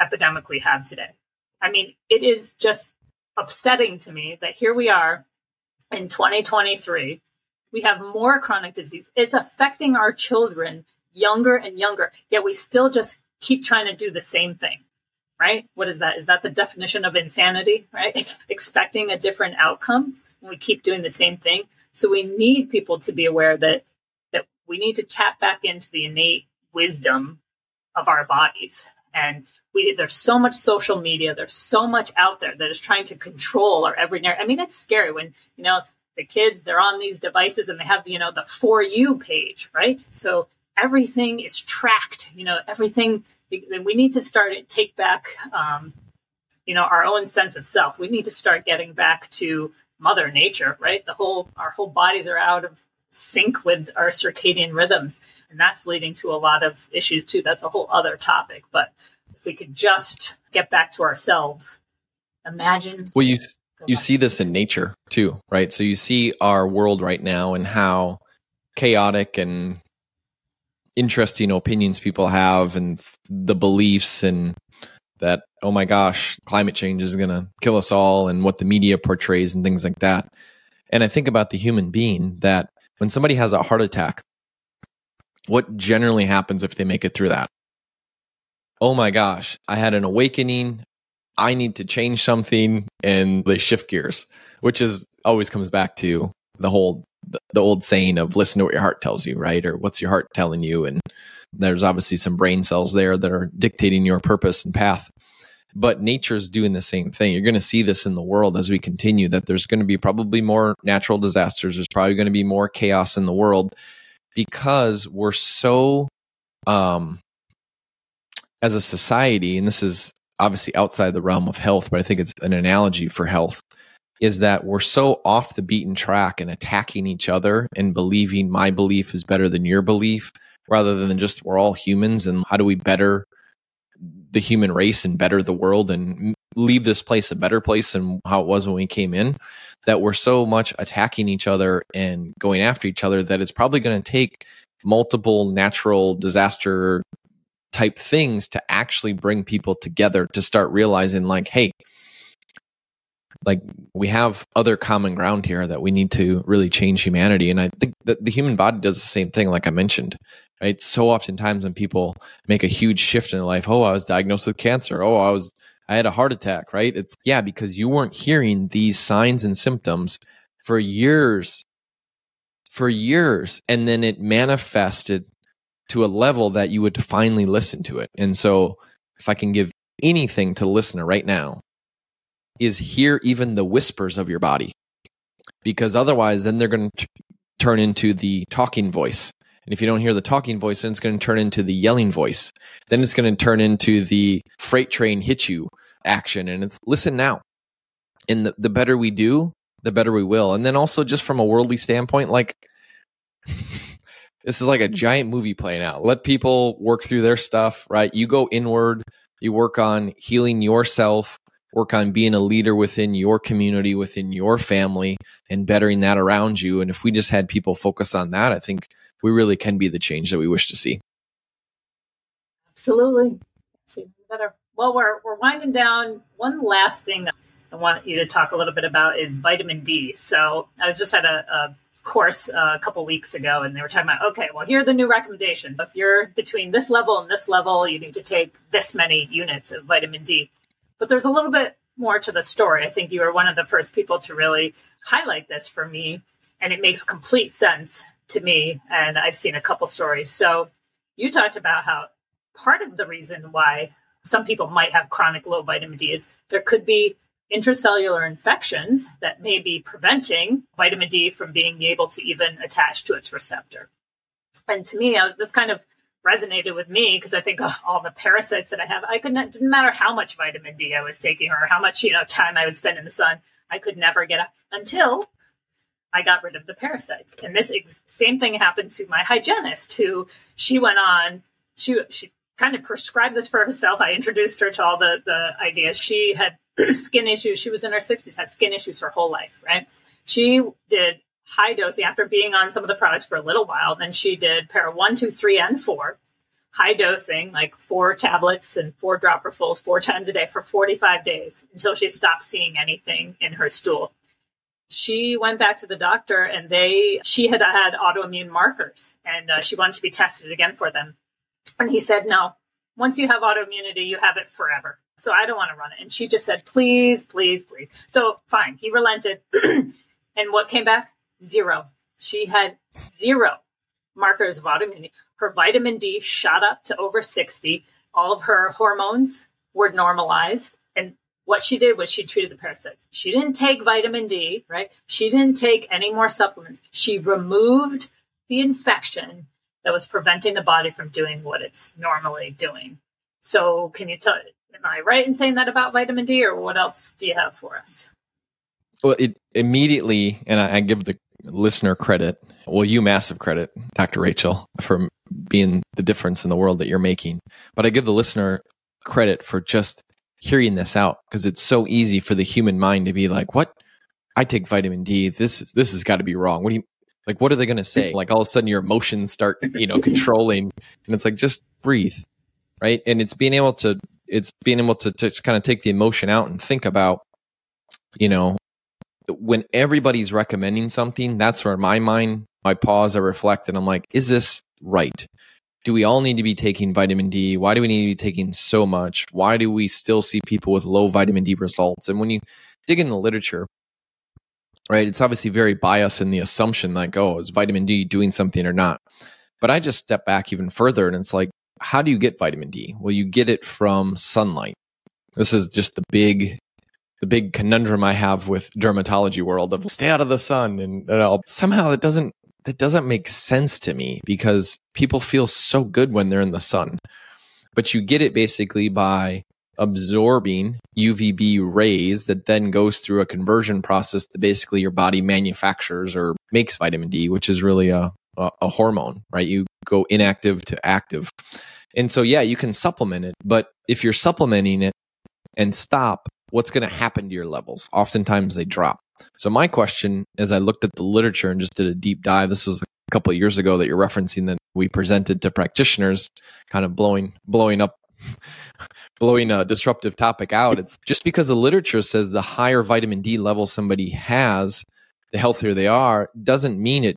epidemic we have today? I mean, it is just upsetting to me that here we are in 2023. We have more chronic disease. It's affecting our children younger and younger, yet we still just keep trying to do the same thing, right? What is that? Is that the definition of insanity, right? Expecting a different outcome And we keep doing the same thing. So we need people to be aware that we need to tap back into the innate wisdom of our bodies. And we, there's so much social media, there's so much out there that is trying to control our every I mean, it's scary when, you know, the kids, they're on these devices and they have, you know, the for you page, right? So everything is tracked, you know, everything, we need to start to take back, um, you know, our own sense of self. We need to start getting back to mother nature, right? The whole, our whole bodies are out of sync with our circadian rhythms. And that's leading to a lot of issues too. That's a whole other topic. But if we could just get back to ourselves, imagine. Well, you, you see this in nature too, right? So you see our world right now and how chaotic and interesting opinions people have and the beliefs and that oh my gosh climate change is going to kill us all and what the media portrays and things like that and i think about the human being that when somebody has a heart attack, what generally happens if they make it through that? Oh my gosh, I had an awakening. I need to change something and they shift gears, which is always comes back to the whole the old saying of listen to what your heart tells you, right? Or what's your heart telling you and there's obviously some brain cells there that are dictating your purpose and path but nature's doing the same thing. You're going to see this in the world as we continue that there's going to be probably more natural disasters. There's probably going to be more chaos in the world because we're so, um, as a society, and this is obviously outside the realm of health, but I think it's an analogy for health, is that we're so off the beaten track and attacking each other and believing my belief is better than your belief rather than just we're all humans and how do we better the human race and better the world and leave this place a better place than how it was when we came in that we're so much attacking each other and going after each other that it's probably going to take multiple natural disaster type things to actually bring people together to start realizing like hey like we have other common ground here that we need to really change humanity. And i think that the human body does the same thing like i mentioned right? So oftentimes when people make a huge shift in life, oh, I was diagnosed with cancer. Oh, I was, I had a heart attack, right? It's, yeah, because you weren't hearing these signs and symptoms for years, for years. And then it manifested to a level that you would finally listen to it. And so if I can give anything to the listener right now, is hear even the whispers of your body because otherwise then they're going to turn into the talking voice. And if you don't hear the talking voice, then it's going to turn into the yelling voice. Then it's going to turn into the freight train hit you action. And it's listen now. And the, the better we do, the better we will. And then also just from a worldly standpoint, like this is like a giant movie playing out. Let people work through their stuff, right? You go inward, you work on healing yourself, work on being a leader within your community, within your family, and bettering that around you. And if we just had people focus on that, I think we really can be the change that we wish to see. Absolutely. Well, we're, we're winding down. One last thing that I want you to talk a little bit about is vitamin D. So I was just at a, a course uh, a couple weeks ago, and they were talking about okay, well, here are the new recommendations. If you're between this level and this level, you need to take this many units of vitamin D. But there's a little bit more to the story. I think you were one of the first people to really highlight this for me, and it makes complete sense to me. And I've seen a couple stories. So you talked about how part of the reason why some people might have chronic low vitamin D is there could be intracellular infections that may be preventing vitamin D from being able to even attach to its receptor. And to me, this kind of resonated with me because I think oh, all the parasites that I have, I could not, didn't matter how much vitamin D I was taking or how much, you know, time I would spend in the sun, I could never get up until I got rid of the parasites. And this ex- same thing happened to my hygienist who she went on, she, she kind of prescribed this for herself. I introduced her to all the, the ideas. She had skin issues. She was in her 60s, had skin issues her whole life, right? She did high dosing after being on some of the products for a little while. Then she did para one, two, three, and four, high dosing, like four tablets and four dropperfuls four times a day for 45 days until she stopped seeing anything in her stool. She went back to the doctor and they, she had had autoimmune markers and uh, she wanted to be tested again for them. And he said, no, once you have autoimmunity, you have it forever. So I don't want to run it. And she just said, please, please, please. So fine. He relented. and what came back? Zero. She had zero markers of autoimmunity. Her vitamin D shot up to over 60. All of her hormones were normalized. What she did was she treated the parasites. She didn't take vitamin D, right? She didn't take any more supplements. She removed the infection that was preventing the body from doing what it's normally doing. So, can you tell? Am I right in saying that about vitamin D, or what else do you have for us? Well, it immediately, and I, I give the listener credit. Well, you massive credit, Dr. Rachel, for being the difference in the world that you're making. But I give the listener credit for just hearing this out because it's so easy for the human mind to be like, "What? I take vitamin D. This is this has got to be wrong. What do you like, what are they going to say? Like, all of a sudden, your emotions start, you know, controlling, and it's like just breathe, right? And it's being able to, it's being able to, to kind of take the emotion out and think about, you know, when everybody's recommending something, that's where my mind, my pause, I reflect, and I'm like, is this right? Do we all need to be taking vitamin D? Why do we need to be taking so much? Why do we still see people with low vitamin D results? And when you dig in the literature, right? It's obviously very biased in the assumption like, oh, is vitamin D doing something or not? But I just step back even further and it's like, how do you get vitamin D? Well, you get it from sunlight. This is just the big the big conundrum I have with dermatology world of stay out of the sun and, and somehow it doesn't that doesn't make sense to me because people feel so good when they're in the sun. But you get it basically by absorbing UVB rays that then goes through a conversion process that basically your body manufactures or makes vitamin D, which is really a, a, a hormone, right? You go inactive to active. And so, yeah, you can supplement it, but if you're supplementing it and stop, what's going to happen to your levels? Oftentimes they drop. So, my question as I looked at the literature and just did a deep dive, this was a couple of years ago that you're referencing that we presented to practitioners, kind of blowing blowing up blowing a disruptive topic out. It's just because the literature says the higher vitamin D level somebody has, the healthier they are, doesn't mean it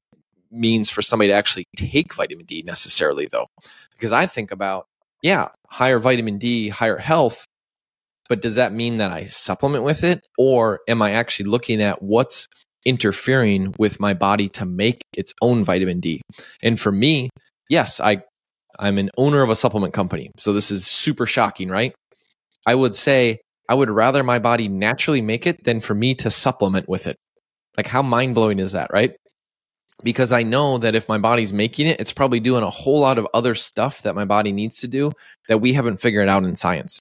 means for somebody to actually take vitamin D necessarily, though. Because I think about, yeah, higher vitamin D, higher health, but does that mean that I supplement with it? Or am I actually looking at what's interfering with my body to make its own vitamin D? And for me, yes, I I'm an owner of a supplement company. So this is super shocking, right? I would say I would rather my body naturally make it than for me to supplement with it. Like, how mind blowing is that, right? because I know that if my body's making it, it's probably doing a whole lot of other stuff that my body needs to do that we haven't figured out in science.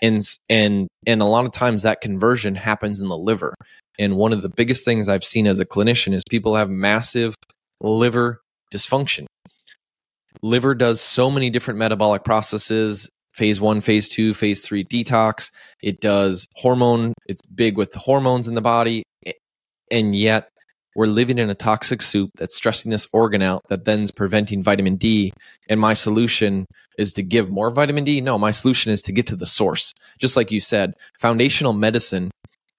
And and and a lot of times that conversion happens in the liver. And one of the biggest things I've seen as a clinician is people have massive liver dysfunction. Liver does so many different metabolic processes phase one, phase two, phase three detox. It does hormone, it's big with the hormones in the body. And yet we're living in a toxic soup that's stressing this organ out that then's preventing vitamin D. And my solution is to give more vitamin D. No, my solution is to get to the source. Just like you said, foundational medicine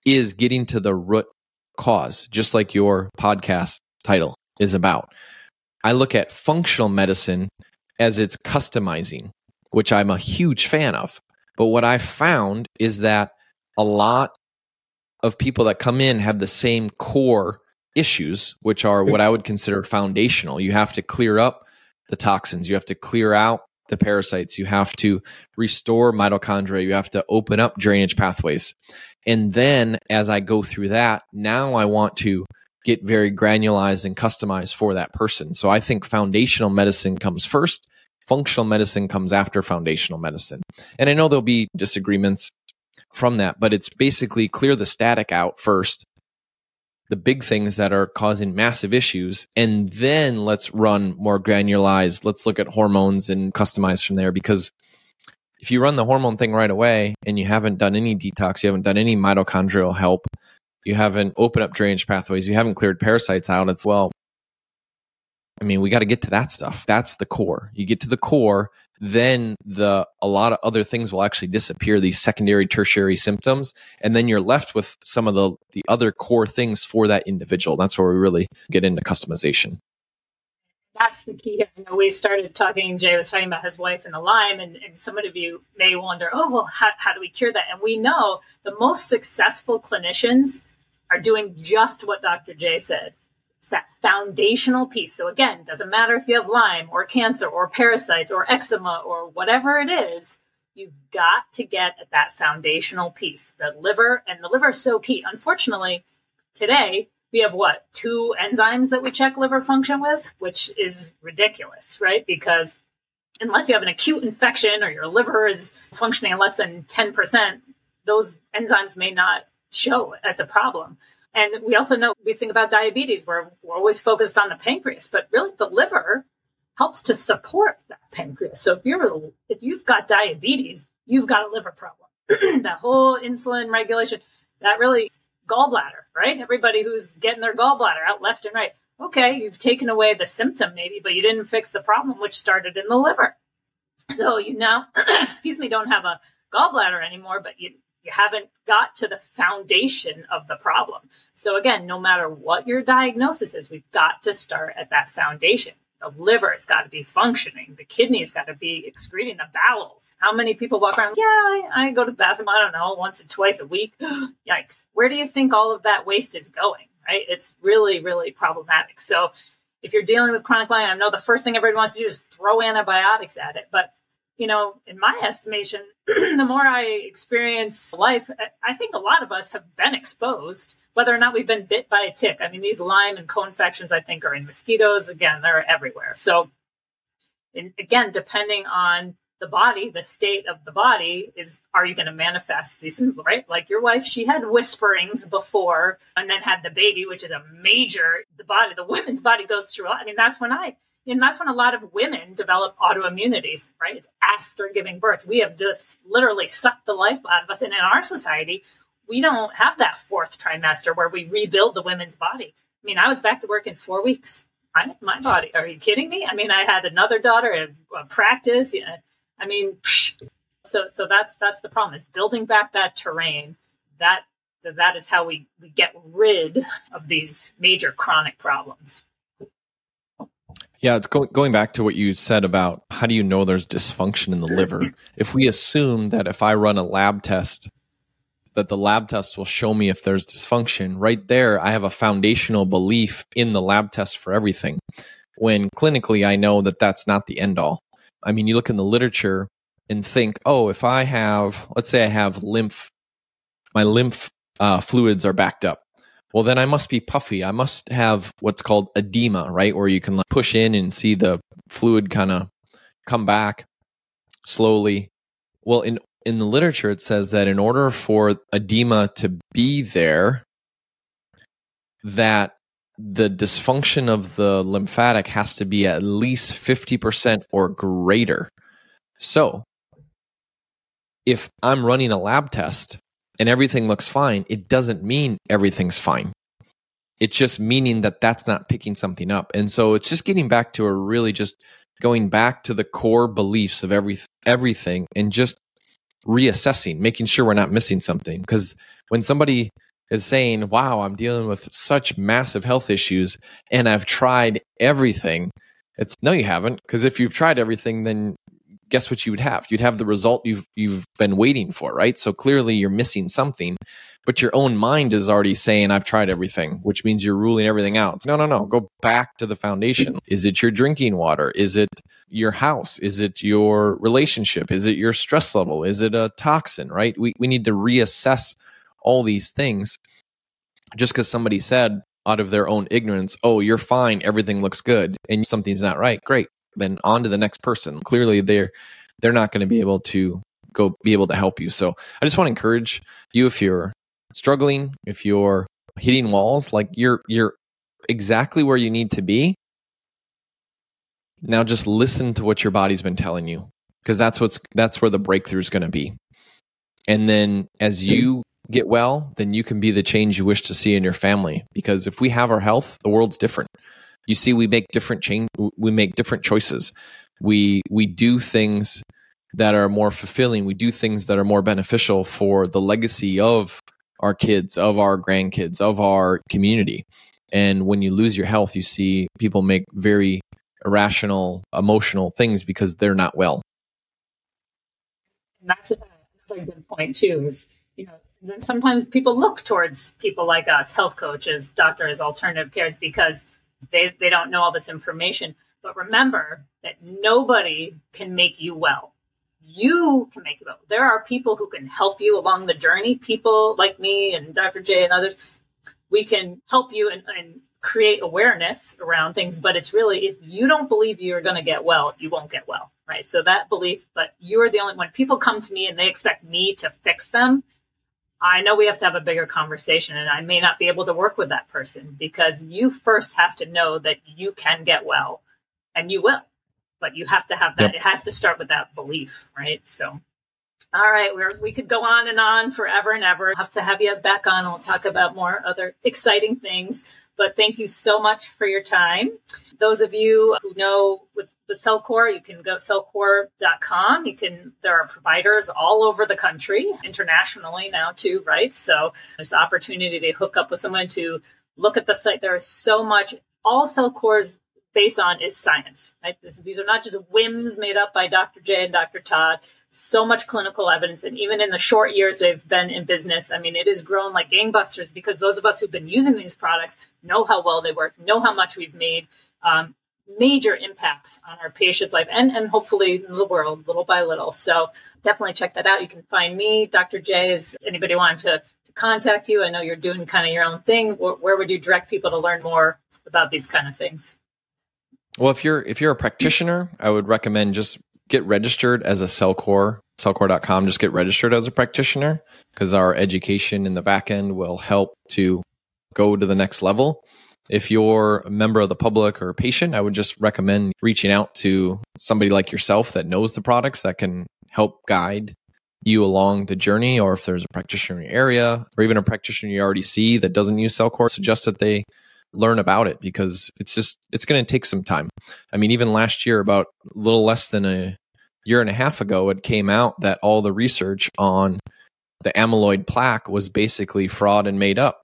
is getting to the root cause, just like your podcast title is about. I look at functional medicine as it's customizing, which I'm a huge fan of. But what I've found is that a lot of people that come in have the same core issues, which are what I would consider foundational. You have to clear up the toxins, you have to clear out the parasites, you have to restore mitochondria, you have to open up drainage pathways. And then as I go through that, now I want to get very granularized and customized for that person. So I think foundational medicine comes first, functional medicine comes after foundational medicine. And I know there'll be disagreements from that, but it's basically clear the static out first the big things that are causing massive issues. And then let's run more granularized. Let's look at hormones and customize from there. Because if you run the hormone thing right away and you haven't done any detox you haven't done any mitochondrial help you haven't opened up drainage pathways you haven't cleared parasites out as well. I mean we got to get to that stuff. That's the core. You get to the core then the a lot of other things will actually disappear these secondary tertiary symptoms and then you're left with some of the the other core things for that individual. That's where we really get into customization. That's the key. I know we started talking jay was talking about his wife and the lyme and, and some of you may wonder oh well how, how do we cure that? And we know the most successful clinicians are doing just what dr Jay said it's that foundational piece. So again, doesn't matter if you have Lyme or cancer or parasites or eczema or whatever it is, you've got to get at that foundational piece. The liver and the liver is so key. Unfortunately, today we have what two enzymes that we check liver function with, which is ridiculous, right? Because unless you have an acute infection or your liver is functioning less than 10%, those enzymes may not show as a problem. And we also know we think about diabetes, we're always focused on the pancreas, but really the liver helps to support that pancreas. So if you're if you've got diabetes, you've got a liver problem. that whole insulin regulation, that really gallbladder, right? Everybody who's getting their gallbladder out left and right. Okay, you've taken away the symptom maybe, but you didn't fix the problem, which started in the liver. So you now, excuse me, don't have a gallbladder anymore, but you you haven't got to the foundation of the problem. So again, no matter what your diagnosis is, we've got to start at that foundation. The liver has got to be functioning. The kidneys got to be excreting the bowels. How many people walk around? Yeah, I, I go to the bathroom. I don't know, once or twice a week. Yikes! Where do you think all of that waste is going? Right? It's really, really problematic. So, if you're dealing with chronic Lyme, I know the first thing everybody wants to do is throw antibiotics at it, but you know, in my estimation, the more I experience life, I think a lot of us have been exposed, whether or not we've been bit by a tick. I mean, these Lyme and co-infections, I think, are in mosquitoes. Again, they're everywhere. So, in, again, depending on the body, the state of the body is, are you going to manifest these, right? Like your wife, she had whisperings before and then had the baby, which is a major, the body, the woman's body goes through. I mean, that's when I and that's when a lot of women develop autoimmunities, right? It's after giving birth. We have just literally sucked the life out of us. And in our society, we don't have that fourth trimester where we rebuild the women's body. I mean, I was back to work in four weeks. I, my body. Are you kidding me? I mean, I had another daughter in practice. Know, I mean, so so that's that's the problem. Is building back that terrain. That that is how we we get rid of these major chronic problems. Yeah, it's go- going back to what you said about how do you know there's dysfunction in the liver? If we assume that if I run a lab test, that the lab test will show me if there's dysfunction, right there, I have a foundational belief in the lab test for everything. When clinically, I know that that's not the end all. I mean, you look in the literature and think, oh, if I have, let's say I have lymph, my lymph uh, fluids are backed up. Well, then I must be puffy. I must have what's called edema, right? Where you can like push in and see the fluid kind of come back slowly. Well, in in the literature, it says that in order for edema to be there, that the dysfunction of the lymphatic has to be at least 50% or greater. So, if I'm running a lab test and everything looks fine, it doesn't mean everything's fine. It's just meaning that that's not picking something up. And so it's just getting back to a really just going back to the core beliefs of every everything and just reassessing, making sure we're not missing something. Because when somebody is saying, wow, I'm dealing with such massive health issues and I've tried everything. It's no, you haven't. Because if you've tried everything, then guess what you would have? You'd have the result you've you've been waiting for, right? So clearly you're missing something, but your own mind is already saying, I've tried everything, which means you're ruling everything out. No, no, no. Go back to the foundation. Mm-hmm. Is it your drinking water? Is it your house? Is it your relationship? Is it your stress level? Is it a toxin, right? We we need to reassess all these things just because somebody said out of their own ignorance, oh, you're fine, everything looks good, and something's not right. Great. Then on to the next person. Clearly they're they're not going to be able to go be able to help you. So I just want to encourage you if you're struggling, if you're hitting walls, like you're you're exactly where you need to be. Now just listen to what your body's been telling you because that's what's that's where the breakthrough is going to be. And then as you get well, then you can be the change you wish to see in your family. Because if we have our health, the world's different. You see, we make different change. We make different choices. We we do things that are more fulfilling. We do things that are more beneficial for the legacy of our kids, of our grandkids, of our community. And when you lose your health, you see people make very irrational, emotional things because they're not well. And that's another good point too. Is you know then sometimes people look towards people like us, health coaches, doctors, alternative cares, because they, they don't know all this information. But remember that nobody can make you well. You can make you well. There are people who can help you along the journey, people like me and Dr. J and others. We can help you and, and create awareness around things, but it's really if you don't believe you're going to get well, you won't get well, right? So that belief, but you're the only one. People come to me and they expect me to fix them I know we have to have a bigger conversation and I may not be able to work with that person because you first have to know that you can get well and you will. But you have to have that. Yep. It has to start with that belief, right? So, all right, we're, we could go on and on forever and ever. I'll have to have you back on. We'll talk about more other exciting things. But thank you so much for your time. Those of you who know with the Cellcore, you can go cellcore.com. You can there are providers all over the country, internationally now too, right? So there's the opportunity to hook up with someone to look at the site. There is so much all Cellcore's based on is science, right? This, these are not just whims made up by Dr. J and Dr. Todd. So much clinical evidence, and even in the short years they've been in business, I mean, it has grown like gangbusters because those of us who've been using these products know how well they work, know how much we've made, um, major impacts on our patient's life and, and hopefully in the world little by little. So definitely check that out. You can find me, Dr. J, is anybody wanting to, to contact you. I know you're doing kind of your own thing. Where, where would you direct people to learn more about these kind of things? Well, if you're if you're a practitioner, I would recommend just get registered as a Cellcore, cellcore.com. Just get registered as a practitioner because our education in the back end will help to go to the next level. If you're a member of the public or a patient, I would just recommend reaching out to somebody like yourself that knows the products that can help guide you along the journey. Or if there's a practitioner in your area or even a practitioner you already see that doesn't use Cellcore, suggest that they learn about it because it's just it's going to take some time. I mean, even last year, about a little less than a year and a half ago, it came out that all the research on the amyloid plaque was basically fraud and made up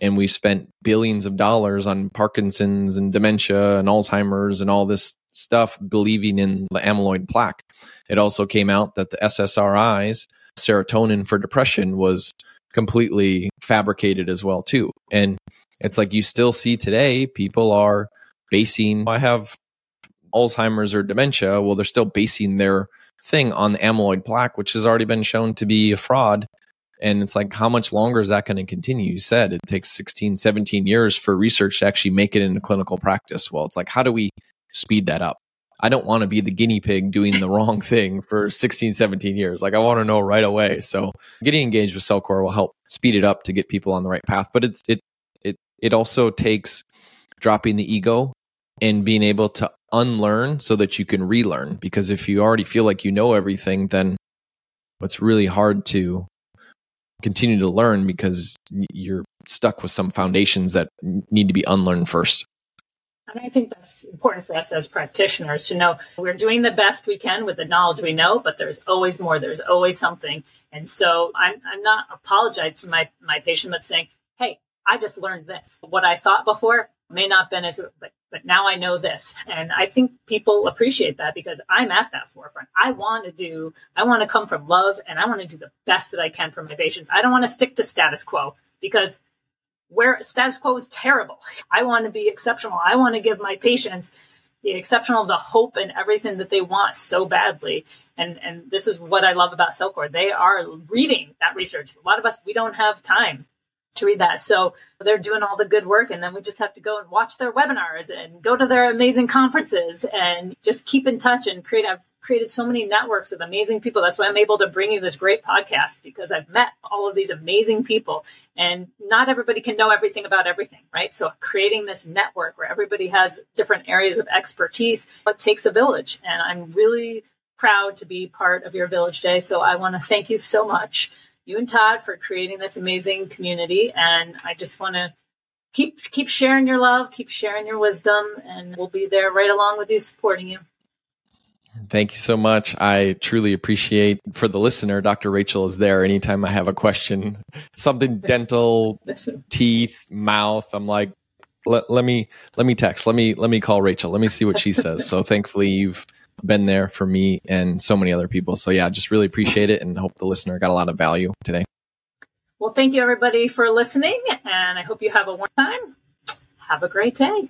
and we spent billions of dollars on Parkinson's and dementia and Alzheimer's and all this stuff believing in the amyloid plaque. It also came out that the SSRIs, serotonin for depression, was completely fabricated as well too. And it's like you still see today people are basing oh, I have Alzheimer's or dementia, well they're still basing their thing on the amyloid plaque which has already been shown to be a fraud And it's like, how much longer is that going to continue? You said it takes 16, 17 years for research to actually make it into clinical practice. Well, it's like, how do we speed that up? I don't want to be the guinea pig doing the wrong thing for 16, 17 years. Like I want to know right away. So getting engaged with Cellcore will help speed it up to get people on the right path. But it's it it it also takes dropping the ego and being able to unlearn so that you can relearn. Because if you already feel like you know everything, then it's really hard to continue to learn because you're stuck with some foundations that need to be unlearned first. And I think that's important for us as practitioners to know we're doing the best we can with the knowledge we know, but there's always more. There's always something. And so I'm, I'm not apologizing to my, my patient, but saying, hey, I just learned this. What I thought before may not been as, but, but now I know this. And I think people appreciate that because I'm at that forefront. I want to do, I want to come from love and I want to do the best that I can for my patients. I don't want to stick to status quo because where status quo is terrible. I want to be exceptional. I want to give my patients the exceptional, the hope and everything that they want so badly. And and this is what I love about Cellcore. They are reading that research. A lot of us we don't have time to read that. So they're doing all the good work and then we just have to go and watch their webinars and go to their amazing conferences and just keep in touch and create I've created so many networks with amazing people. That's why I'm able to bring you this great podcast because I've met all of these amazing people and not everybody can know everything about everything, right? So creating this network where everybody has different areas of expertise, it takes a village. And I'm really proud to be part of your village day. So I want to thank you so much, you and Todd, for creating this amazing community. And I just want to keep keep sharing your love, keep sharing your wisdom, and we'll be there right along with you, supporting you. Thank you so much. I truly appreciate for the listener, Dr. Rachel is there anytime I have a question, something dental, teeth, mouth. I'm like, let, let me let me text. Let me let me call Rachel. Let me see what she says. So thankfully you've been there for me and so many other people. So yeah, just really appreciate it and hope the listener got a lot of value today. Well, thank you everybody for listening and I hope you have a one time. Have a great day.